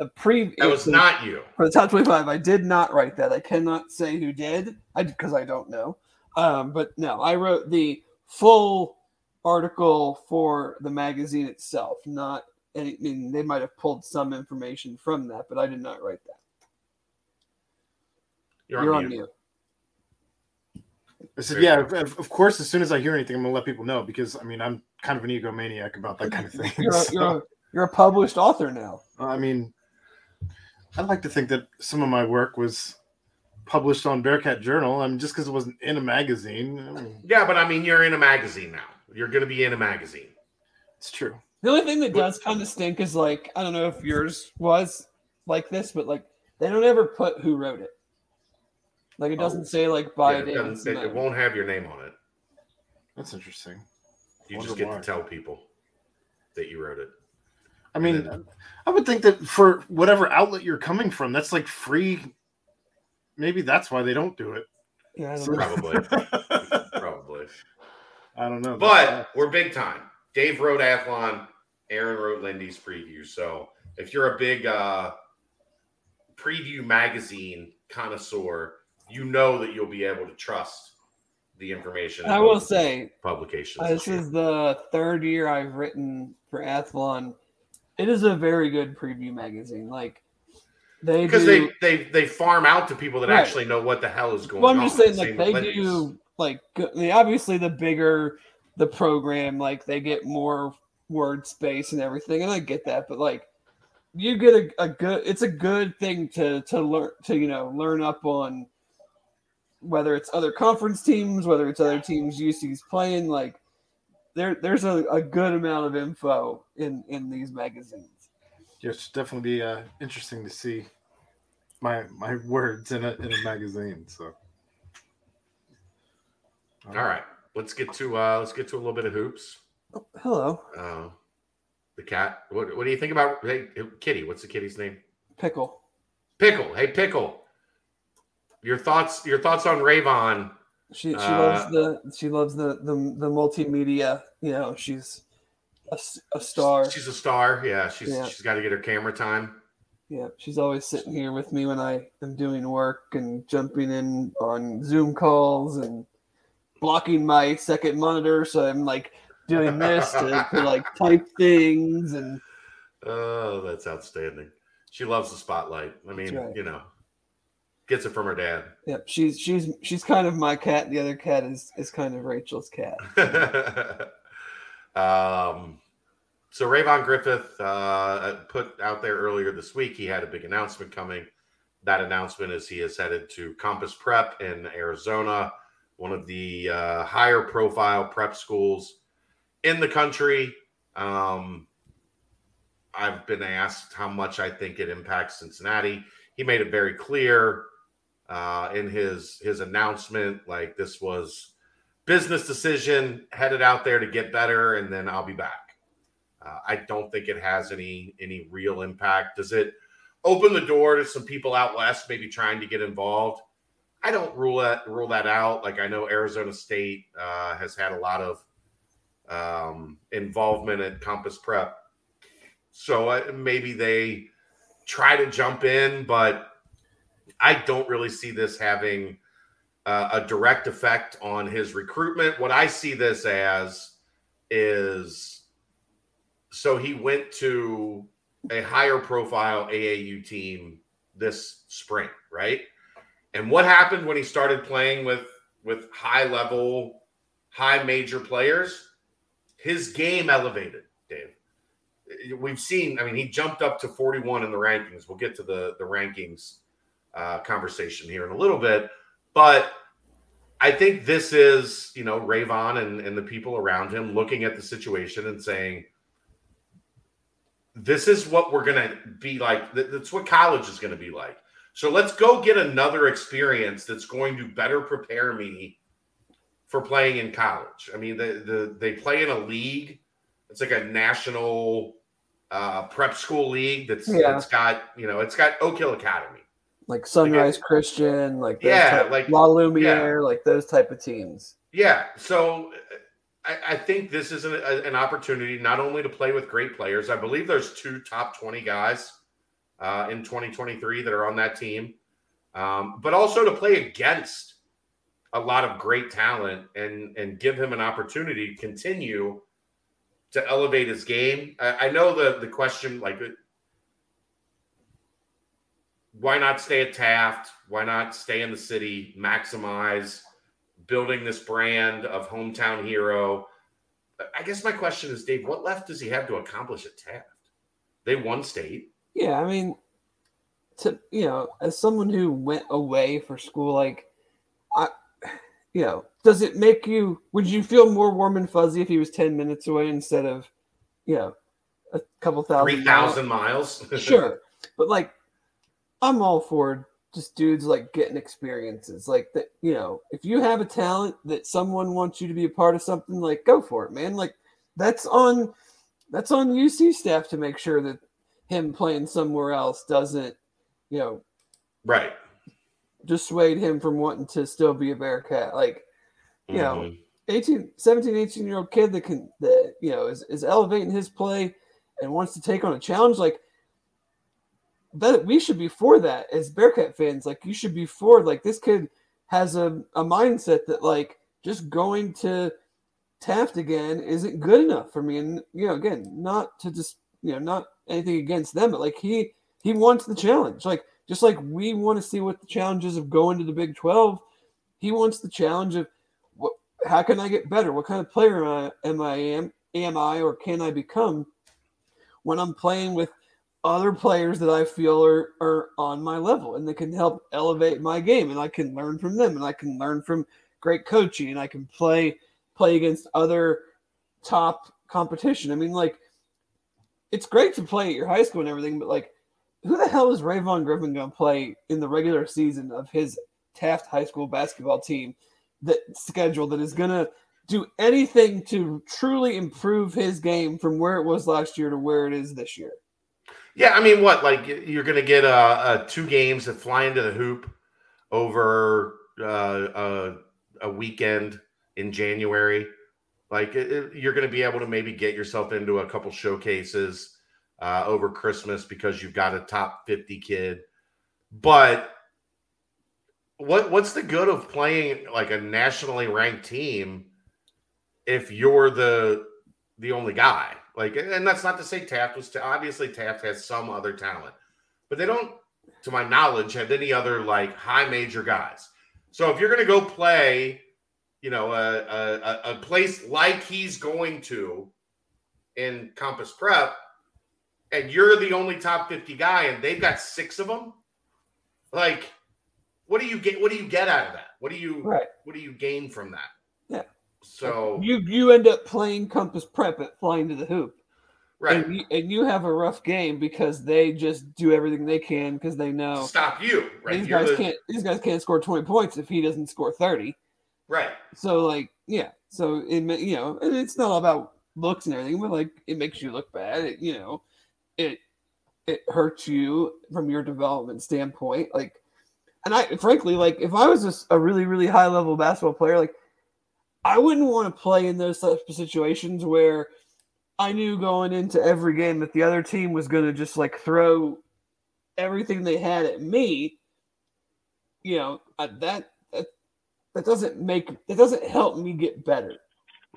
a pre. That was not you. for the top 25 i did not write that i cannot say who did i because i don't know um, but no i wrote the full article for the magazine itself not any, I mean, they might have pulled some information from that but i did not write that You're, you're, on, on mute. mute I said, yeah, of, of course. As soon as I hear anything, I'm gonna let people know because I mean, I'm kind of an egomaniac about that kind of thing. you're, a, So, you're, a, you're a published author now I mean, I'd like to think that some of my work was published on Bearcat Journal. I mean, just because it wasn't in a magazine, I mean, Yeah, but I mean, you're in a magazine now. You're going to be in a magazine. it's true. The only thing that does kind of stink is like i don't know if yours was like this but like they don't ever put who wrote it like it doesn't Oh. say like by Yeah, it, David doesn't- it- it won't have your name on it. That's interesting. You just get why. to tell people that you wrote it. I mean, then- I would think that for whatever outlet you're coming from, that's like free. Maybe that's why they don't do it. yeah, I don't So- know. Probably. Probably. I don't know. But we're big time. Dave wrote Athlon, Aaron wrote Lindy's preview. So if you're a big uh, preview magazine connoisseur, you know that you'll be able to trust the information. I will say publications. Uh, This is the third year I've written for Athlon. It is a very good preview magazine. Like they because they, they they farm out to people that Right. actually know what the hell is going well, on. I'm just saying, like they Lindy's. do. Like obviously, the bigger the program, like they get more word space and everything, and I get that. But like, you get a, a good. It's a good thing to to learn to you know learn up on whether it's other conference teams, whether it's other teams UC's playing. Like there there's a, a good amount of info in in these magazines. Yeah, it's definitely uh, interesting to see my my words in a in a magazine. So, All right, let's get to uh let's get to a little bit of hoops. Hello, Uh, the cat. What what do you think about hey Kitty? What's the kitty's name? pickle. Pickle. Hey Pickle. Your thoughts your thoughts on Rayvon? She she Uh, loves the she loves the the the multimedia. You know, she's a, a star. She's a star. Yeah, she's Yeah. she's got to get her camera time. Yeah, she's always sitting here with me when I am doing work and jumping in on Zoom calls and blocking my second monitor. So I'm like doing this to, to like type things and Oh, that's outstanding. She loves the spotlight. I mean, right. you know, Gets it from her dad. Yep, she's she's she's kind of my cat. The other cat is is kind of Rachel's cat. um, so Rayvon Griffith uh, put out there earlier this week. He had a big announcement coming. That announcement is he is headed to Compass Prep in Arizona, one of the uh, higher profile prep schools in the country. Um, I've been asked how much I think it impacts Cincinnati. He made it very clear uh, in his his announcement, like this was business decision, headed out there to get better, and then I'll be back. Uh, I don't think it has any any real impact. Does it open the door to some people out west maybe trying to get involved? I don't rule that rule that out. Like I know Arizona State uh, has had a lot of um, involvement at Compass Prep, so uh, maybe they try to jump in, but I don't really see this having uh, a direct effect on his recruitment. What I see this as is so he went to a higher profile AAU team this spring, right? And what happened when he started playing with with high level, high major players? His game elevated, Dave. We've seen, I mean, he jumped up to 41 in the rankings. We'll get to the the rankings uh, conversation here in a little bit, but I think this is, you know, Rayvon and, and the people around him looking at the situation and saying, this is what we're going to be like. That's what college is going to be like. So let's go get another experience that's going to better prepare me for playing in college. I mean, the, the they play in a league. It's like a national uh, prep school league that's yeah. that's got you know it's got Oak Hill Academy like Sunrise like Christian, like yeah, type, like La Lumiere, yeah. like those type of teams. Yeah, so I, I think this is an, a, an, opportunity not only to play with great players. I believe there's two top twenty guys uh, in 2023 that are on that team, um, but also to play against a lot of great talent and and give him an opportunity to continue to elevate his game. I, I know the the question like why not stay at Taft? Why not stay in the city, maximize building this brand of hometown hero? I guess my question is, Dave, what left does he have to accomplish at Taft? They won state. Yeah, I mean, to you know, as someone who went away for school, like, I, you know, does it make you? Would you feel more warm and fuzzy if he was ten minutes away instead of, you know, a couple thousand, three thousand miles? miles? sure, but like I'm all for just dudes like getting experiences like that you know if you have a talent that someone wants you to be a part of something like go for it man like that's on that's on uc staff to make sure that him playing somewhere else doesn't you know right dissuade him from wanting to still be a bearcat like you mm-hmm. know 18 17 18 year old kid that can that you know is, is elevating his play and wants to take on a challenge like that we should be for that as Bearcat fans. Like you should be for like this kid has a, a mindset that like just going to Taft again isn't good enough for me. And you know, again, not to just you know, not anything against them, but like he he wants the challenge. Like just like we want to see what the challenges of going to the Big Twelve, he wants the challenge of what how can I get better? What kind of player am I am I am, am I or can I become when I'm playing with other players that I feel are, are on my level and that can help elevate my game and I can learn from them and I can learn from great coaching and I can play play against other top competition. I mean like it's great to play at your high school and everything, but like who the hell is Rayvon Griffin going to play in the regular season of his Taft High School basketball team that schedule that is going to do anything to truly improve his game from where it was last year to where it is this year? Yeah, I mean, what like you're going to get uh, two games that fly into the hoop over uh, a, a weekend in January. Like it, you're going to be able to maybe get yourself into a couple showcases uh, over Christmas because you've got a top 50 kid. But what what's the good of playing like a nationally ranked team if you're the the only guy? Like, and that's not to say Taft was to obviously Taft has some other talent, but they don't to my knowledge, have any other like high major guys. So if you're to go play, you know, a, a, a place like he's going to in Compass Prep, and you're the only top 50 guy, and they've got six of them, like, what do you get? What do you get out of that? What do you Right. what do you gain from that? Yeah. So You you end up playing Compass Prep at flying to the hoop. right, And you, and you have a rough game because they just do everything they can because they know stop you. Right, these You're guys the- can't these guys can't score 20 points if he doesn't score 30. right. So like yeah, so it you know, and it's not all about looks and everything, but like it makes you look bad. It, you know, it it hurts you from your development standpoint. Like, and I frankly like if I was just a really really high level basketball player, like I wouldn't want to play in those types of situations where I knew going into every game that the other team was going to just like throw everything they had at me. You know, that that that doesn't make that doesn't help me get better.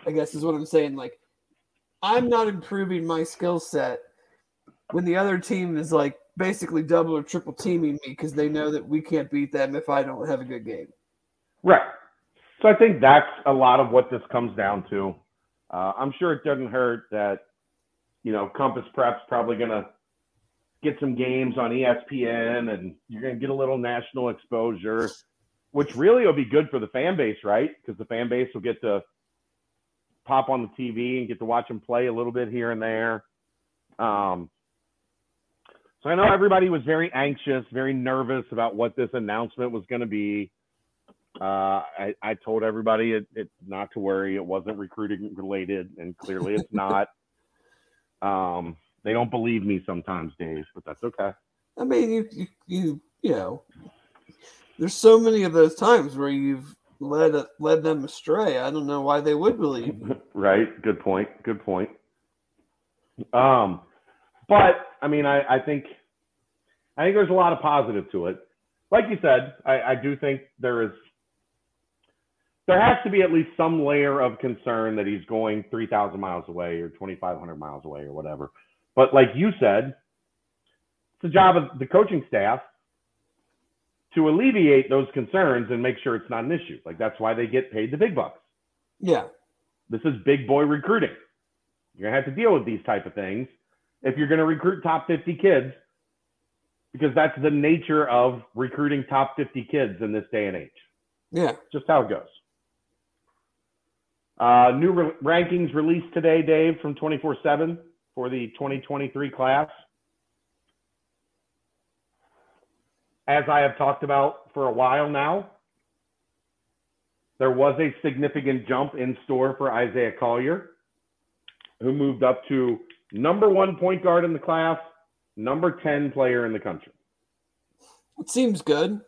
I guess is what I'm saying. Like, I'm not improving my skill set when the other team is like basically double or triple teaming me because they know that we can't beat them if I don't have a good game. Right. So I think that's a lot of what this comes down to. Uh, I'm sure it doesn't hurt that, you know, Compass Prep's probably going to get some games on ESPN and you're going to get a little national exposure, which really will be good for the fan base, right? Because the fan base will get to pop on the TV and get to watch them play a little bit here and there. Um, so I know everybody was very anxious, very nervous about what this announcement was going to be. Uh, I, I told everybody it, it not to worry. It wasn't recruiting related, and clearly it's not. Um, they don't believe me sometimes, Dave, but that's okay. I mean, you you you, you know, there's so many of those times where you've led led them astray. I don't know why they would believe. right. Good point. Good point. Um, but I mean, I, I think I think there's a lot of positive to it. Like you said, I, I do think there is there has to be at least some layer of concern that he's going 3,000 miles away or 2,500 miles away or whatever. But like you said, it's the job of the coaching staff to alleviate those concerns and make sure it's not an issue. Like that's why they get paid the big bucks. Yeah, This is big boy recruiting. You're gonna have to deal with these type of things if you're gonna recruit top 50 kids, because that's the nature of recruiting top 50 kids in this day and age. yeah. Just how it goes. Uh, new re- rankings released today, Dave, from 24/7 for the 2023 class. As I have talked about for a while now, there was a significant jump in store for Isaiah Collier, who moved up to number one point guard in the class, number 10 player in the country. It seems good.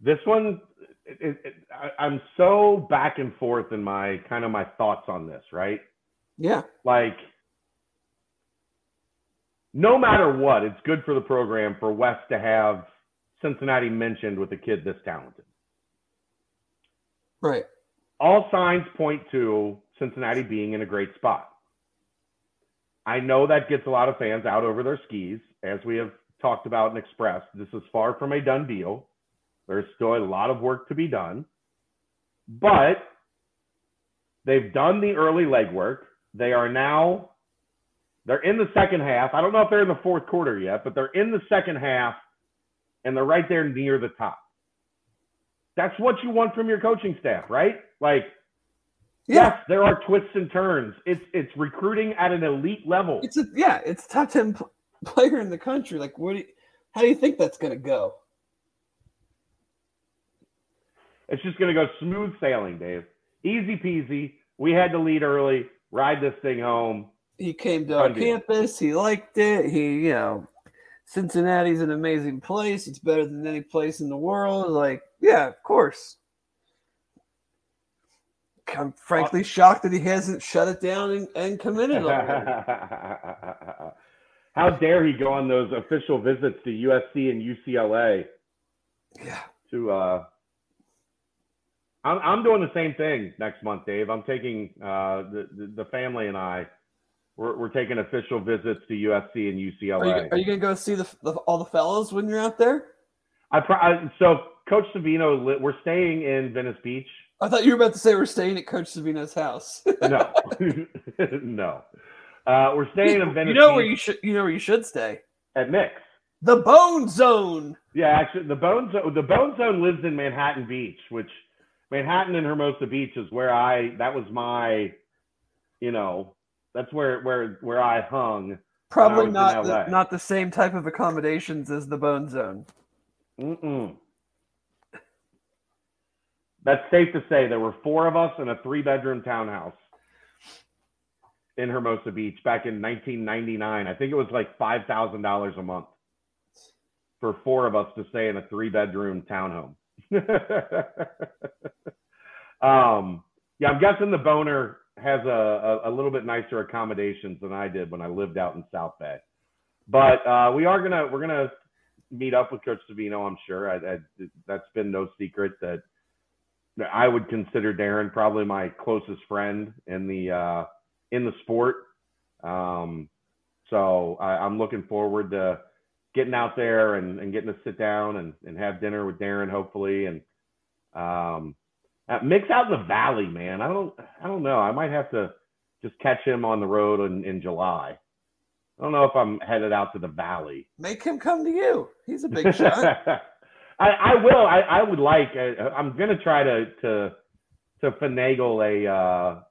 This one, it, it, I, I'm so back and forth in my kind of my thoughts on this, right? Yeah, Like, no matter what, it's good for the program for Wes to have Cincinnati mentioned with a kid this talented. right. All signs point to Cincinnati being in a great spot. I know that gets a lot of fans out over their skis, as we have talked about and expressed. This is far from a done deal. There's still a lot of work to be done, but they've done the early legwork. They are now they're in the second half. I don't know if they're in the fourth quarter yet, but they're in the second half, and they're right there near the top. That's what you want from your coaching staff, right? Like Yeah, Yes, there are twists and turns. It's it's recruiting at an elite level. it's a yeah, it's top ten pl- player in the country. Like, what? Do you, how do you think that's gonna go? It's just going to go smooth sailing, Dave. Easy peasy. We had to lead early. Ride this thing home. He came to our campus. He liked it. He, you know, Cincinnati's an amazing place. It's better than any place in the world. Like, yeah, of course. I'm frankly shocked that he hasn't shut it down and, and committed. How dare he go on those official visits to USC and UCLA yeah, to uh I'm, I'm doing the same thing next month, Dave. I'm taking uh, the, the family and I. we're, we're taking official visits to USC and Are you, UCLA. are you gonna go see the, the all the fellows when you're out there? I, pro- I so Coach Savino, we're staying in Venice Beach. I thought you were about to say we're staying at Coach Savino's house. No, no, uh, we're staying in Venice. you know where you should you know where you should stay. at Nick's. The Bone Zone. Yeah, actually, the Bone Zone, the Bone Zone lives in Manhattan Beach, which Manhattan and Hermosa Beach is where I. That was my, you know, that's where where where I hung. Probably in not the, not the same type of accommodations as the Bone Zone. Mm-mm. That's safe to say. There were four of us in a three-bedroom townhouse in Hermosa Beach back in 1999. I think it was like five thousand dollars a month for four of us to stay in a three-bedroom townhome. um, yeah, I'm guessing the boner has a, a, a little bit nicer accommodations than I did when I lived out in South Bay. But uh, we are gonna we're gonna meet up with Coach Savino. I'm sure. I, I, that's been no secret that I would consider Darren probably my closest friend in the uh, in the sport. Um, so I, I'm looking forward to getting out there and, and getting to sit down and, and have dinner with Darren, hopefully, and um, uh, mix out in the valley, man. I don't I don't know. I might have to just catch him on the road in, in July. I don't know if I'm headed out to the valley. Make him come to you. He's a big shot. I, I will. I, I would like. Uh, I'm gonna try to to to finagle a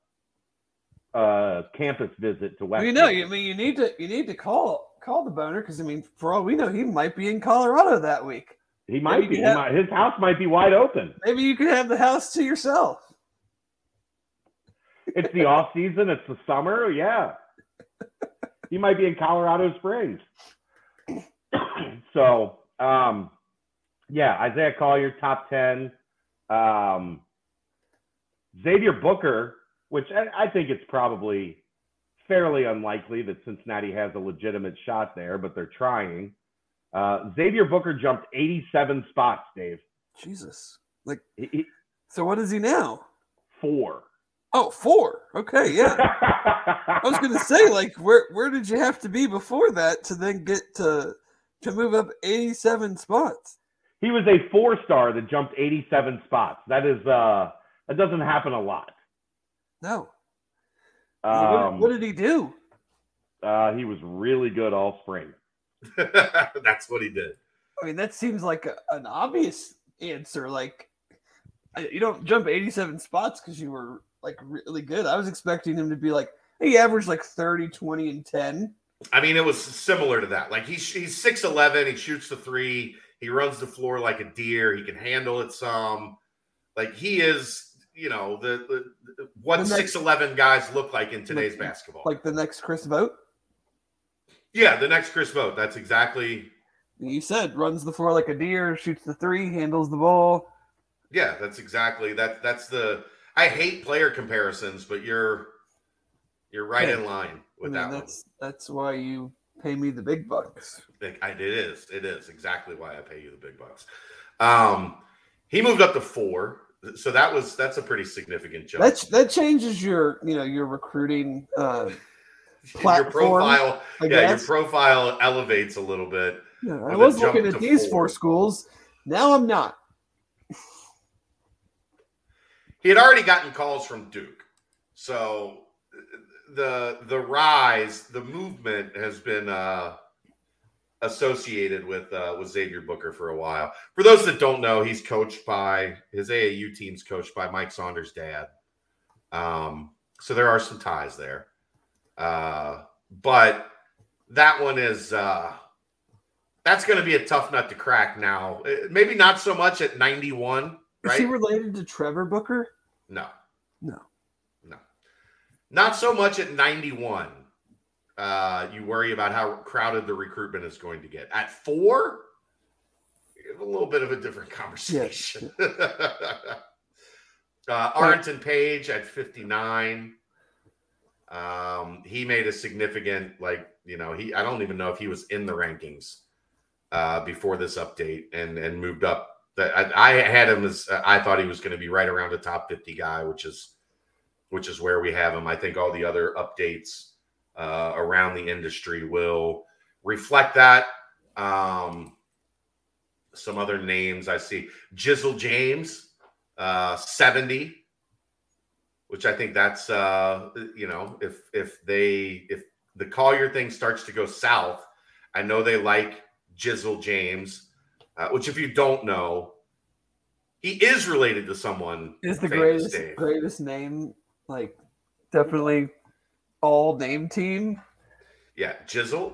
uh, uh, campus visit to West. Well, you know, you I mean you need to you need to call call the boner because I mean, for all we know, he might be in Colorado that week. he might maybe be. He have- might, his house might be wide open. Maybe you could have the house to yourself. It's the off season. It's the summer. Yeah, he might be in Colorado Springs. so, um, yeah, Isaiah Collier, top ten. Um, Xavier Booker, which I, I think it's probably fairly unlikely that Cincinnati has a legitimate shot there, but they're trying. Uh, Xavier Booker jumped 87 spots, Dave. Jesus. Like, He- he- so what is he now? four. Oh, four. Okay, yeah. I was gonna say, like, where where did you have to be before that to then get to to move up eighty seven spots? He was a four star that jumped 87 spots. That is uh that doesn't happen a lot. No. What- Um, what, did he do? uh, he was really good all spring. That's what he did. I mean, that seems like a, an obvious answer. Like, I- you don't jump 87 spots because you were like really good. I was expecting him to be like, he averaged like 30, 20, and 10. I mean, it was similar to that. Like he's he's six eleven. He shoots the three. He runs the floor like a deer. He can handle it some. Like he is, you know, the, the, the what six eleven guys look like in today's Like- basketball. Like the next Chris Vogt. yeah, the next Chris Vogt. That's exactly. You said runs the floor like a deer, shoots the three, handles the ball. Yeah, that's exactly that. That's the. I hate player comparisons, but you're you're right Hey, in line I with mean, that one. that's that's why you pay me the big bucks. It is. It is exactly why I pay you the big bucks. Um, he moved up to four, so that was that's a pretty significant jump. That that changes your you know your recruiting. Uh, your profile. Yeah, your profile elevates a little bit. Yeah, I was looking at these four. four schools. Now I'm not. He had already gotten calls from Duke, so the the rise, the movement has been uh, associated with uh, with Xavier Booker for a while. For those that don't know, he's coached by his AAU team's coached by Mike Saunders' dad. Um, so there are some ties there, uh, but that one is uh, that's going to be a tough nut to crack. Now, Uh, maybe not so much at ninety one. Is he related to Trevor Booker? No. No. Not so much at 91. Uh, you worry about how crowded the recruitment is going to get. At four, a little bit of a different conversation. uh, Arrinten Page at 59. Um, he made a significant, like, you know, he I don't even know if he was in the rankings uh, before this update and and moved up. That I, I had him as I thought he was going to be right around a top 50 guy, which is which is where we have him. I think all the other updates uh, around the industry will reflect that. Um, some other names I see Jizzle James, uh, 70, which I think that's, uh, you know, if, if they, if the Collier thing starts to go south, I know they like Jizzle James, uh, which if you don't know, he is related to someone. Is the greatest Dave. greatest name like definitely all name team? Yeah, Jizzle.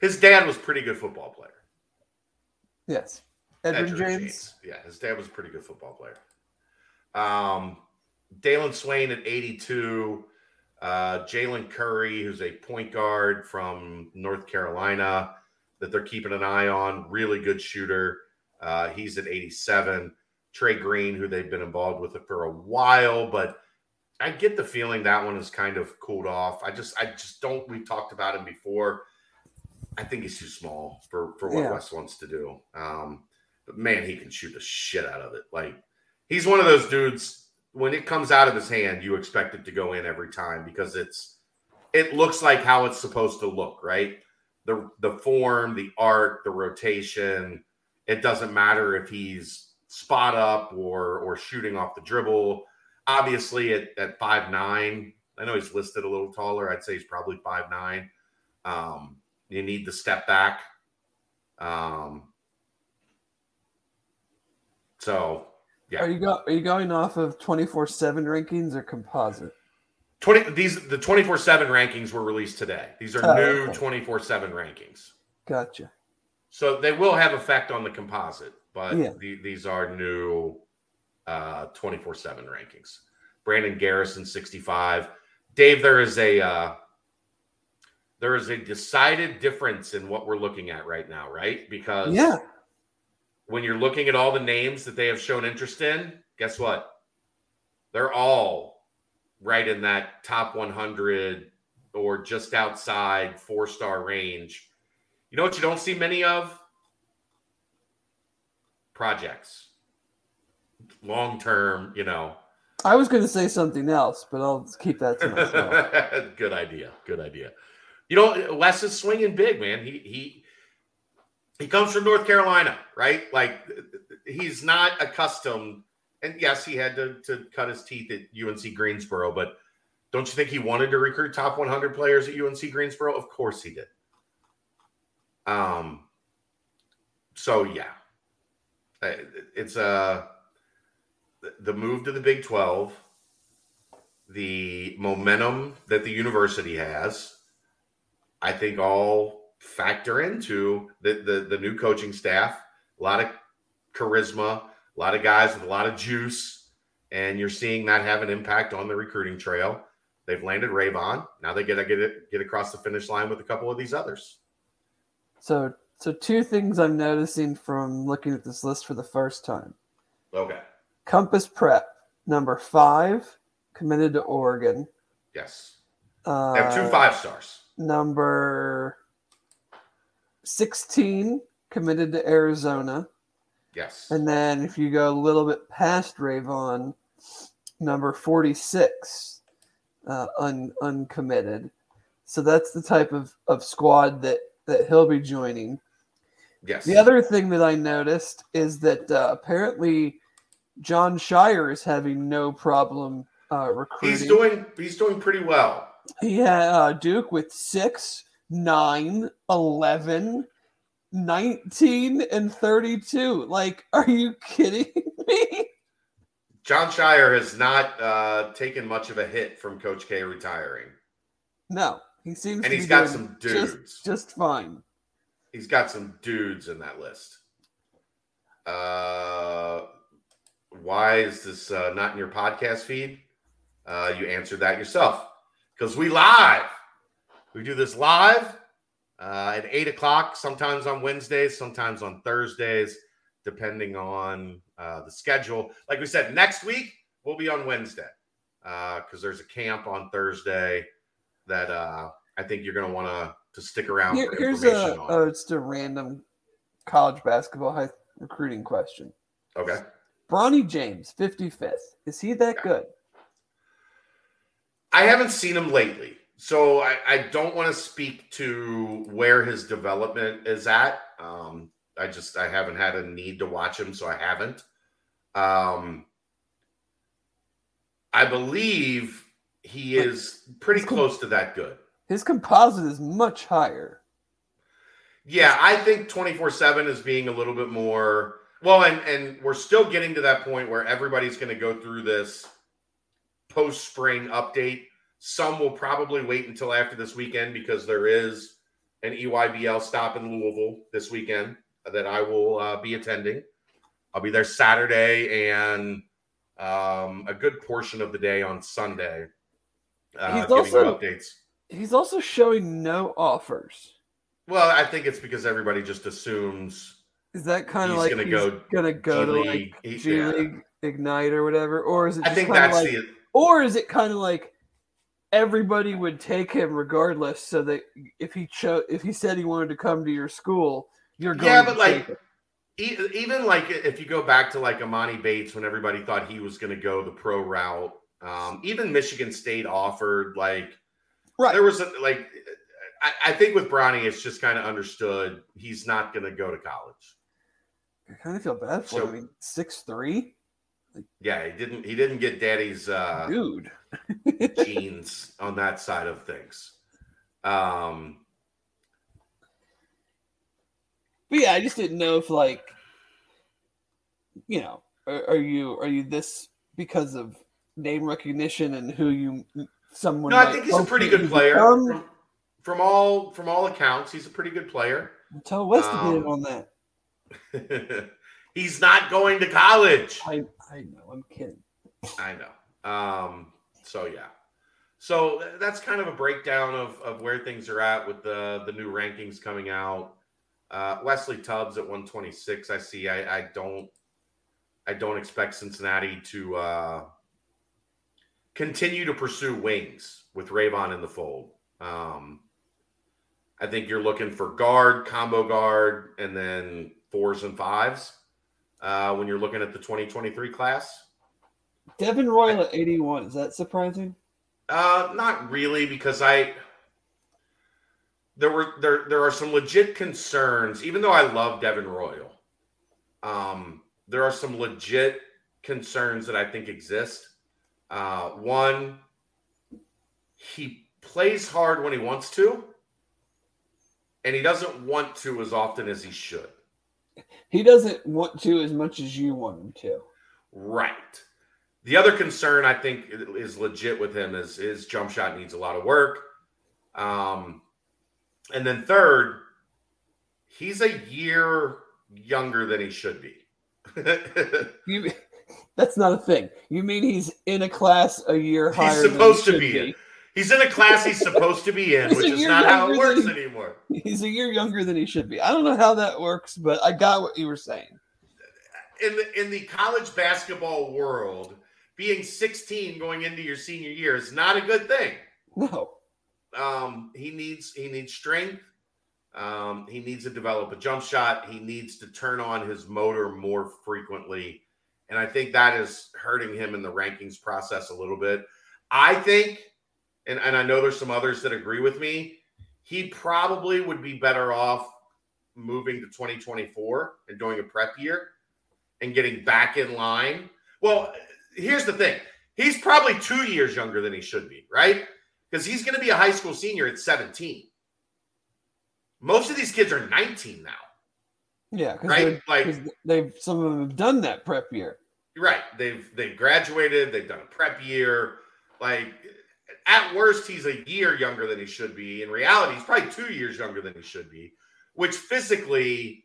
His dad was pretty good football player. Yes. Edgerrin, James. James. Yeah, his dad was a pretty good football player. Um, Dalen Swain at 82. Uh, Jalen Curry, who's a point guard from North Carolina that they're keeping an eye on. Really good shooter. Uh, he's at 87. Trey Green, who they've been involved with it for a while, but I get the feeling that one is kind of cooled off. I just, I just don't. We've talked about him before. I think he's too small for for what yeah. Wes wants to do. Um, but man, he can shoot the shit out of it. Like he's one of those dudes. When it comes out of his hand, you expect it to go in every time because it's it looks like how it's supposed to look, right? The the form, the arc, the rotation. It doesn't matter if he's spot up or or shooting off the dribble. Obviously, at at five nine, I know he's listed a little taller. I'd say he's probably five nine. Um, you need the step back. Um, so yeah. Are you go, are you going off of 24/7 rankings or composite? 20 these the 24/7 rankings were released today. These are oh, new 24/7 rankings. Gotcha. So they will have effect on the composite, but yeah. the, these are new uh 24/7 rankings. Brandon Garrison 65. Dave, there is a uh there is a decided difference in what we're looking at right now, right? Because yeah, when you're looking at all the names that they have shown interest in, guess what? They're all right in that top 100 or just outside four star range. You know what you don't see many of? Projects. Long term, you know. I was going to say something else, but I'll keep that to myself. Good idea. Good idea. You know, Wes is swinging big, man. He he he comes from North Carolina, right? Like he's not accustomed. And yes, he had to, to cut his teeth at UNC Greensboro, but don't you think he wanted to recruit top 100 players at UNC Greensboro? Of course he did. Um. So yeah, it's uh, the move to the Big 12, the momentum that the university has I think all factor into the, the, the new coaching staff. A lot of charisma, a lot of guys with a lot of juice, and you're seeing that have an impact on the recruiting trail. They've landed Rayvon. Now they get to get it get across the finish line with a couple of these others. So, so two things I'm noticing from looking at this list for the first time. Okay. Compass Prep number five committed to Oregon. Yes. Uh, they have two five stars number 16 committed to Arizona. Yes. And then if you go a little bit past Rayvon, number 46 uh, un, uncommitted. So that's the type of, of squad that, that he'll be joining. Yes. The other thing that I noticed is that uh, apparently Jon Scheyer is having no problem uh, recruiting. He's doing he's doing pretty well. Yeah, uh, Duke with 6, 9, 11, 19, and 32. Like, are you kidding me? Jon Scheyer has not uh, taken much of a hit from Coach K retiring. No, he seems and he's got some dudes. Just, just fine. He's got some dudes in that list. Uh, why is this uh, not in your podcast feed? Uh, you answered that yourself because we live. We do this live uh, at eight o'clock, sometimes on Wednesdays, sometimes on Thursdays, depending on uh, the schedule. Like we said, next week we'll be on Wednesday because uh, there's a camp on Thursday that uh, I think you're going to want to to stick around. Here, here's a uh, it's a random college basketball high recruiting question. Okay. Bronny James, 55th. Is he that good? I haven't seen him lately, so I, I don't want to speak to where his development is at. Um, I just I haven't had a need to watch him, so I haven't. Um, I believe he is pretty close to that good. His composite is much higher. Yeah, I think 24 7 is being a little bit more well, and and we're still getting to that point where everybody's going to go through this post spring update. Some will probably wait until after this weekend because there is an EYBL stop in Louisville this weekend that I will uh, be attending. I'll be there Saturday and um, a good portion of the day on Sunday. Uh, He's giving also- updates. He's also showing no offers. Well, I think it's because everybody just assumes Is that kind of like gonna he's go gonna go G to like League. He- G yeah. League Ignite or whatever, or is it? I think that's like, the or is it kind of like everybody would take him regardless, so that if he chose, if he said he wanted to come to your school, you're going. Yeah, to but, like. E- even like if you go back to like Emoni Bates when everybody thought he was going to go the pro route, um, even Michigan State offered like right? there was a, like I, I think with Bronny it's just kind of understood he's not going to go to college. I kind of feel bad for So- him. I mean, six three, Yeah, he didn't he didn't get daddy's uh, dude. genes on that side of things. Um, But yeah, I just didn't know if like, you know, are, are you are you this because of name recognition and who you someone? no, I think he's a pretty good player. From, from all from all accounts, he's a pretty good player. Tell Wes to get Um, on that. he's not going to college. I I know. I'm kidding. I know. Um, so yeah. So that's kind of a breakdown of, of where things are at with the the new rankings coming out. Uh, Wesley Tubbs at 126. I see. I, I don't. I don't expect Cincinnati to uh, continue to pursue wings with Rayvon in the fold. Um, I think you're looking for guard, combo guard, and then fours and fives uh, when you're looking at the 2023 class. Devin Royal at 81. Is that surprising? Uh, not really, because I there were there there are some legit concerns. Even though I love Devin Royal, um, there are some legit concerns that I think exist. Uh, one, he plays hard when he wants to, and he doesn't want to as often as he should. He doesn't want to as much as you want him to. Right. The other concern I think is legit with him is his jump shot needs a lot of work. Um, and then third, he's a year younger than he should be. You, that's not a thing. You mean he's in a class a year He's higher? than he supposed to should be in. he's in a class he's supposed to be in, He's which is not how it works than- anymore. He's a year younger than he should be. I don't know how that works, but I got what you were saying. In the in the college basketball world, being 16 going into your senior year is not a good thing. No. um, he needs he needs strength. Um, he needs to develop a jump shot. He needs to turn on his motor more frequently, and I think that is hurting him in the rankings process a little bit. I think, and, and I know there's some others that agree with me. He probably would be better off moving to 2024 and doing a prep year and getting back in line. Well, here's the thing: he's probably two years younger than he should be, right? because he's going to be a high school senior at 17. Most of these kids are 19 now, Yeah, because right? Like, they've some of them have done that prep year. right? They've they've graduated, they've done a prep year. Like, at worst, he's a year younger than he should be. In reality, he's probably two years younger than he should be, which physically,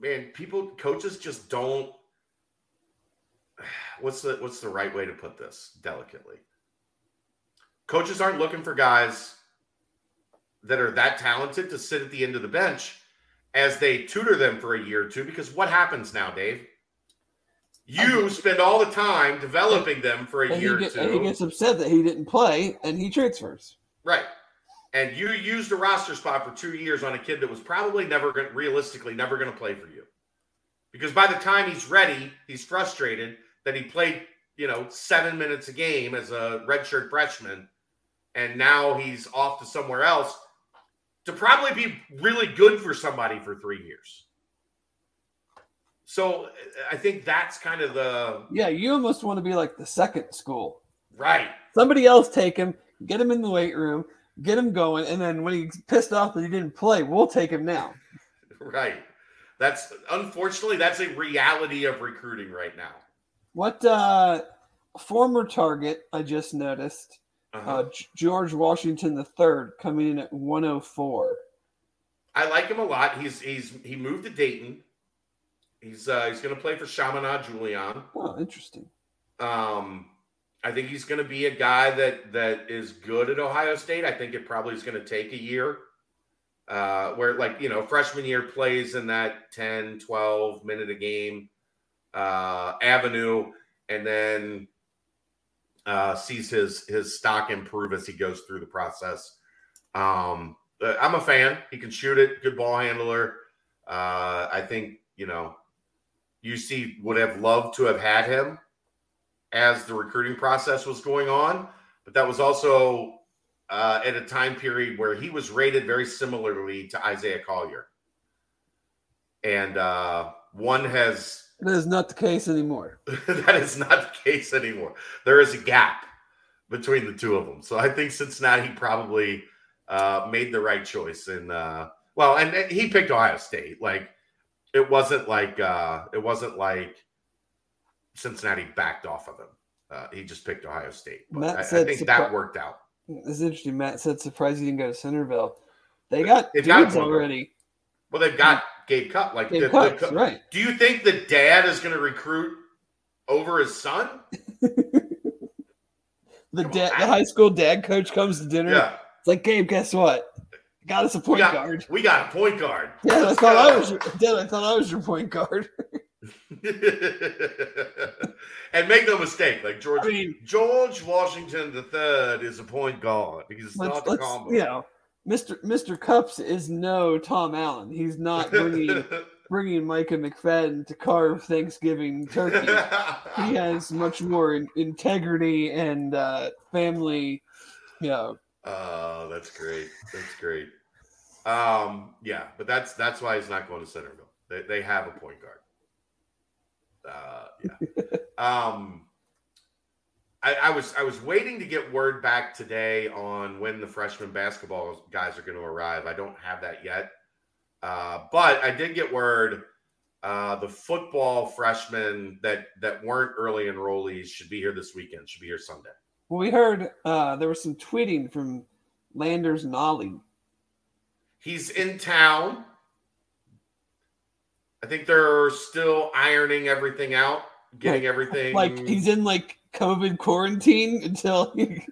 man, people, coaches just don't. What's the what's the right way to put this delicately? Coaches aren't looking for guys that are that talented to sit at the end of the bench as they tutor them for a year or two. Because what happens now, Dave? You spend all the time developing them for a And year or two. and he gets upset that he didn't play and he transfers. Right. And you used a roster spot for two years on a kid that was probably never going realistically never going to play for you. Because by the time he's ready, he's frustrated that he played you know, seven minutes a game as a redshirt freshman, and now he's off to somewhere else to probably be really good for somebody for three years. So I think that's kind of the Yeah, you almost want to be like the second school. right. Somebody else take him, get him in the weight room, get him going, and then when he's pissed off that he didn't play, we'll take him now. Right. That's unfortunately that's a reality of recruiting right now. What uh former target I just noticed, Uh-huh. uh George Washington III coming in at 104. I like him a lot. He's he's he moved to Dayton. He's uh he's going to play for Chaminade Julienne. Oh, interesting. Um I think he's going to be a guy that that is good at Ohio State. I think it probably is going to take a year. Uh where like, you know, freshman year plays in that 10, 12 minute a game uh avenue and then uh sees his his stock improve as he goes through the process. Um uh, I'm a fan. He can shoot it, good ball handler. Uh I think, you know, UC would have loved to have had him as the recruiting process was going on, but that was also uh, at a time period where he was rated very similarly to Isaiah Collier. And uh, one has, That is not the case anymore. that is not the case anymore. There is a gap between the two of them. So I think Cincinnati probably uh, made the right choice. And uh, well, and and he picked Ohio State. Like it wasn't like uh, it wasn't like Cincinnati backed off of him. Uh, he just picked Ohio State. But I, I think surpri- that worked out. It's interesting. Matt said surprised he didn't go to Centerville. They got got dudes one. already. Well, they've got Gabe Cupps. Like Gabe the- the right. Do you think the dad is going to recruit over his son? The dad, the high school dad coach comes to dinner. Yeah, It's like, Gabe, guess what? Got us a we point got, guard. we got a point guard. Yeah, I thought I was. Your, Dad, I thought I was your point guard. and make no mistake, like George I mean, George Washington III is a point guard. He's not a combo. you know, Mr. Mr. Cupps is no Tom Allen. He's not bringing bringing Micah McFadden to carve Thanksgiving turkey. he has much more in, integrity and uh, family. You know, Oh, that's great. That's great. Um, yeah, but that's that's why he's not going to Centerville. They they have a point guard. Uh, yeah. um, I, I was I was waiting to get word back today on when the freshman basketball guys are going to arrive. I don't have that yet, uh, but I did get word. Uh, the football freshmen that that weren't early enrollees should be here this weekend. Should be here Sunday. well, we heard uh, there was some tweeting from Landers Nolley. He's in town. I think they're still ironing everything out, getting everything. Like he's in like COVID quarantine until he,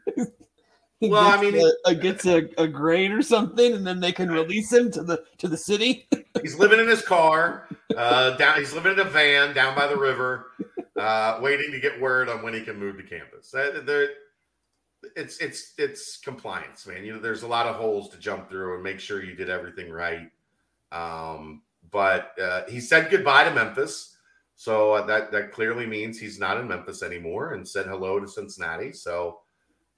he Well, I gets, mean- a, a- gets a, a grade or something, and then they can release him to the to the city. he's living in his car. Uh, down. He's living in a van down by the river, uh, waiting to get word on when he can move to campus. There, it's it's it's compliance, man. You know, there's a lot of holes to jump through and make sure you did everything right. Um, but uh, he said goodbye to Memphis, so uh, that that clearly means he's not in Memphis anymore, and said hello to Cincinnati. So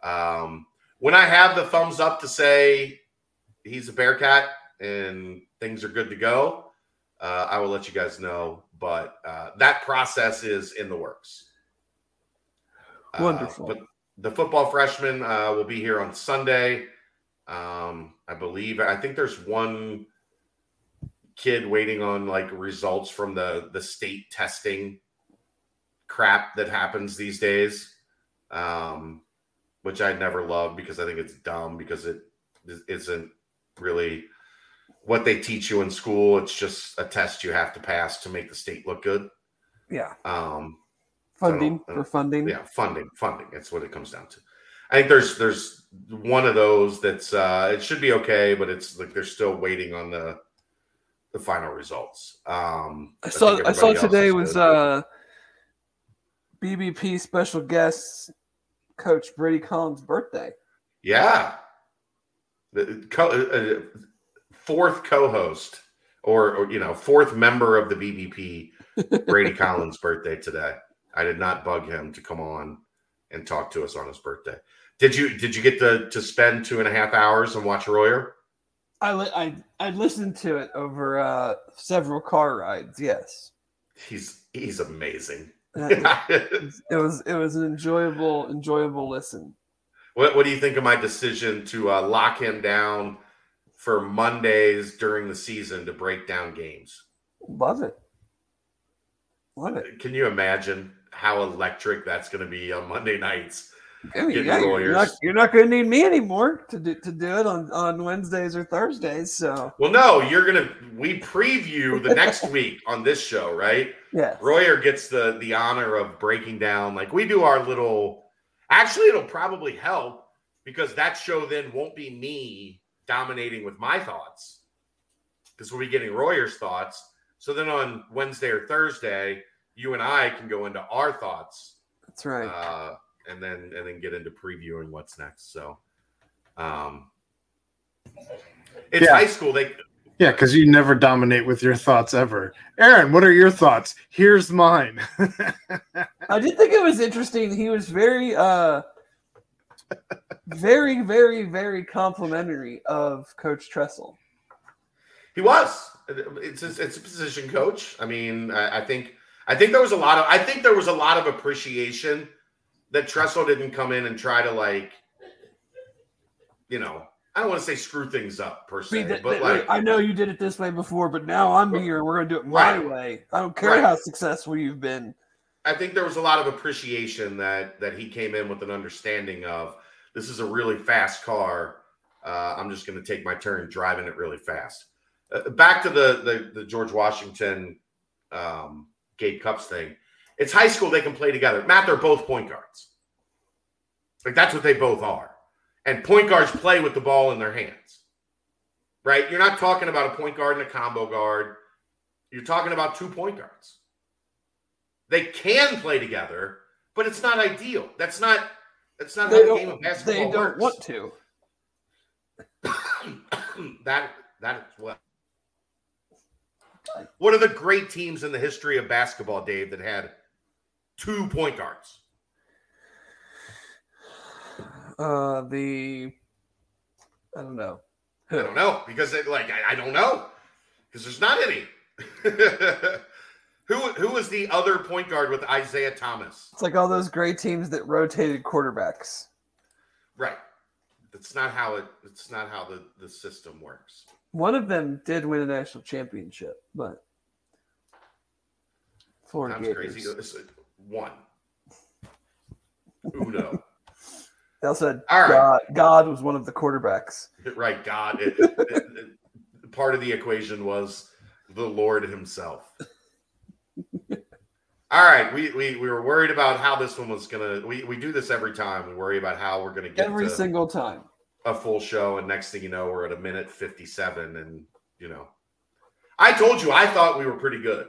um, when I have the thumbs up to say he's a Bearcat and things are good to go, uh, I will let you guys know. But uh, that process is in the works. Uh, Wonderful. but the football freshman uh, will be here on Sunday. Um, I believe. I think there's one kid waiting on like results from the the state testing crap that happens these days, um, which I never love because I think it's dumb because it isn't really what they teach you in school. It's just a test you have to pass to make the state look good. Yeah, Um, funding I don't- for funding. yeah, funding, funding. That's what it comes down to. I think there's there's one of those that's uh it should be okay, but it's like they're still waiting on the the final results. Um I saw think I saw today was uh BBP special guest coach Brady Collins' birthday. yeah. The co- uh, fourth co-host or, or you know, fourth member of the BBP Brady Collins birthday today. I did not bug him to come on and talk to us on his birthday. Did you did you get to to spend two and a half hours and watch Royer? I li- I I listened to it over uh, several car rides. Yes, He's he's amazing. it was it was an enjoyable enjoyable listen. what what do you think of my decision to uh, lock him down for Mondays during the season to break down games? Love it. Love it. Can you imagine how electric that's going to be on Monday nights? I mean, yeah, you're not, you're not going to need me anymore to do, to do it on, on Wednesdays or Thursdays. So, Well, no, you're gonna. We preview the next week on this show, right? yeah. Royer gets the the honor of breaking down. Like we do our little. Actually, it'll probably help because that show then won't be me dominating with my thoughts because we'll be getting Royer's thoughts. So then on Wednesday or Thursday, you and I can go into our thoughts That's right. uh, and then and then get into previewing what's next. So, um, it's Yeah. high school. They Yeah, because you never dominate with your thoughts ever. Aaron, what are your thoughts? Here's mine. I did think it was interesting. He was very, uh, very, very, very complimentary of Coach Tressel. he was. It's a, it's a position coach. I mean, I, I think I think there was a lot of I think there was a lot of appreciation that Tressel didn't come in and try to like, you know, I don't want to say screw things up per I, se, mean, that- but that- like I know you did it this way before, but now I'm here and we're going to do it my Right. way. I don't care Right. how successful you've been. I think there was a lot of appreciation that that he came in with an understanding of this is a really fast car. Uh, I'm just going to take my turn driving it really fast. Uh, back to the the, the George Washington um, Gabe Cupps thing. It's high school; they can play together. Matt, they're both point guards. Like that's what they both are. And point guards play with the ball in their hands, right? You're not talking about a point guard and a combo guard. You're talking about two point guards. They can play together, but it's not ideal. That's not. That's not They how the game of basketball they don't works. want to. that that is what. What are the great teams in the history of basketball, Dave, that had two point guards? Uh, the I don't know. I don't know because it, like I, I don't know because there's not any. who who was the other point guard with Isiah Thomas? It's like all those great teams that rotated quarterbacks. Right. That's not how it. It's not how the the system works. One of them did win a national championship, but Florida Gators. crazy. One. Uno. They also had All right. God, God was one of the quarterbacks. right. God. It- it- it- part of the equation was the Lord Himself. All right. We, we we were worried about how this one was gonna. We, we do this every time. We worry about how we're gonna get Every to single time. a full show, and next thing you know, we're at a minute fifty-seven, and you know, I told you I thought we were pretty good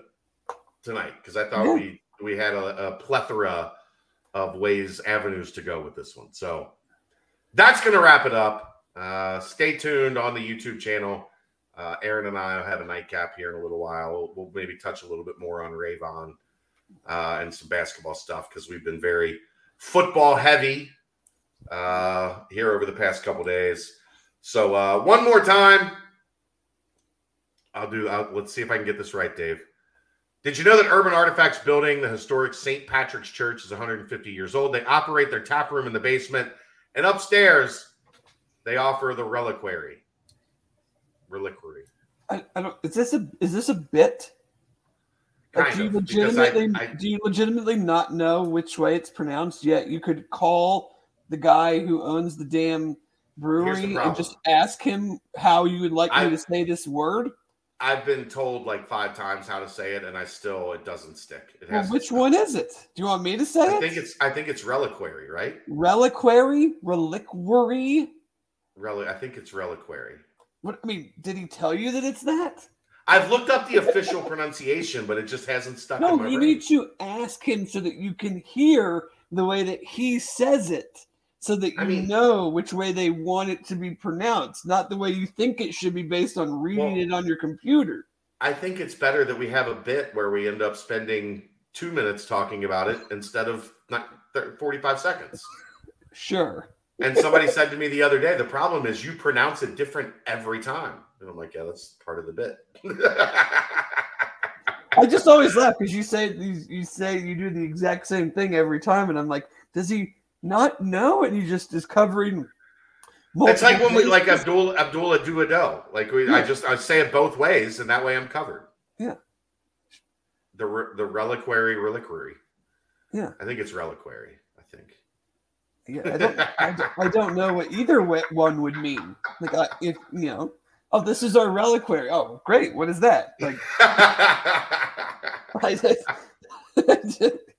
tonight because I thought Yeah. we we had a, a plethora of ways, avenues to go with this one. So that's going to wrap it up. Uh, stay tuned on the YouTube channel. Uh, Aaron and I have a nightcap here in a little while. We'll, we'll maybe touch a little bit more on Rayvon uh, and some basketball stuff because we've been very football heavy uh, here over the past couple days. So uh, one more time, I'll do. I'll, let's see if I can get this right, Dave. Did you know that Urban Artifacts building, the historic St. Patrick's Church, is 150 years old? They operate their tap room in the basement, and upstairs they offer the reliquary. Reliquary. I, I don't. Is this a is this a bit? Like, do you of, because I- legitimately I- do you legitimately not know which way it's pronounced yet? You could call the guy who owns the damn brewery and just ask him how you would like me to say this word. I've been told like five times how to say it, and I still it doesn't stick. It Well, which one is it? Do you want me to say I it? think it's. I think it's reliquary, right? reliquary, reliquary. Reli- I think it's reliquary. What I mean, did he tell you that it's that? I've looked up the official pronunciation, but it just hasn't stuck. in No, you brain. need to ask him so that you can hear the way that he says it, so that you I mean- know which way they want it to be pronounced, not the way you think it should be based on reading Well- it on your computer. I think it's better that we have a bit where we end up spending two minutes talking about it instead of 45 seconds. Sure. And somebody said to me the other day, the problem is you pronounce it different every time. And I'm like, yeah, that's part of the bit. I just always laugh because you say you say you do the exact same thing every time, and I'm like, does he not know? And he just is covering. It's like when we like Abdul Abdullah Duado. Like we, yeah. I just I say it both ways, and that way I'm covered. Yeah. The the reliquary reliquary. Yeah. I think it's reliquary. I think. Yeah, I don't, I don't, I don't know what either one would mean. Like, I, if you know, oh, this is our reliquary. Oh, great. What is that? Like, I just,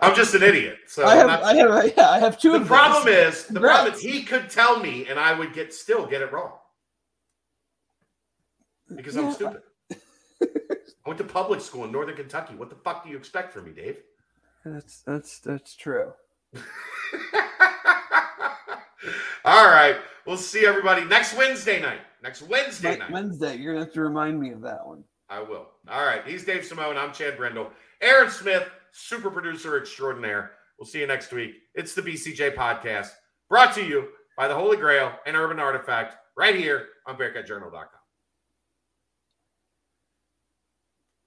I'm just an idiot. So I have, I have, yeah, I have two. The problem is, the Congrats. problem is, he could tell me, and I would get still get it wrong because yeah. I'm stupid. I went to public school in Northern Kentucky. What the fuck do you expect from me, Dave? That's that's that's true. All right. We'll see everybody next Wednesday night. Next Wednesday night. Wednesday. You're gonna have to remind me of that one. I will. All right. He's Dave Simone. I'm Chad Brendel. Aaron Smith, super producer extraordinaire. We'll see you next week. It's the BCJ podcast brought to you by the Holy Grail and Urban Artifact right here on BearcatJournal.com.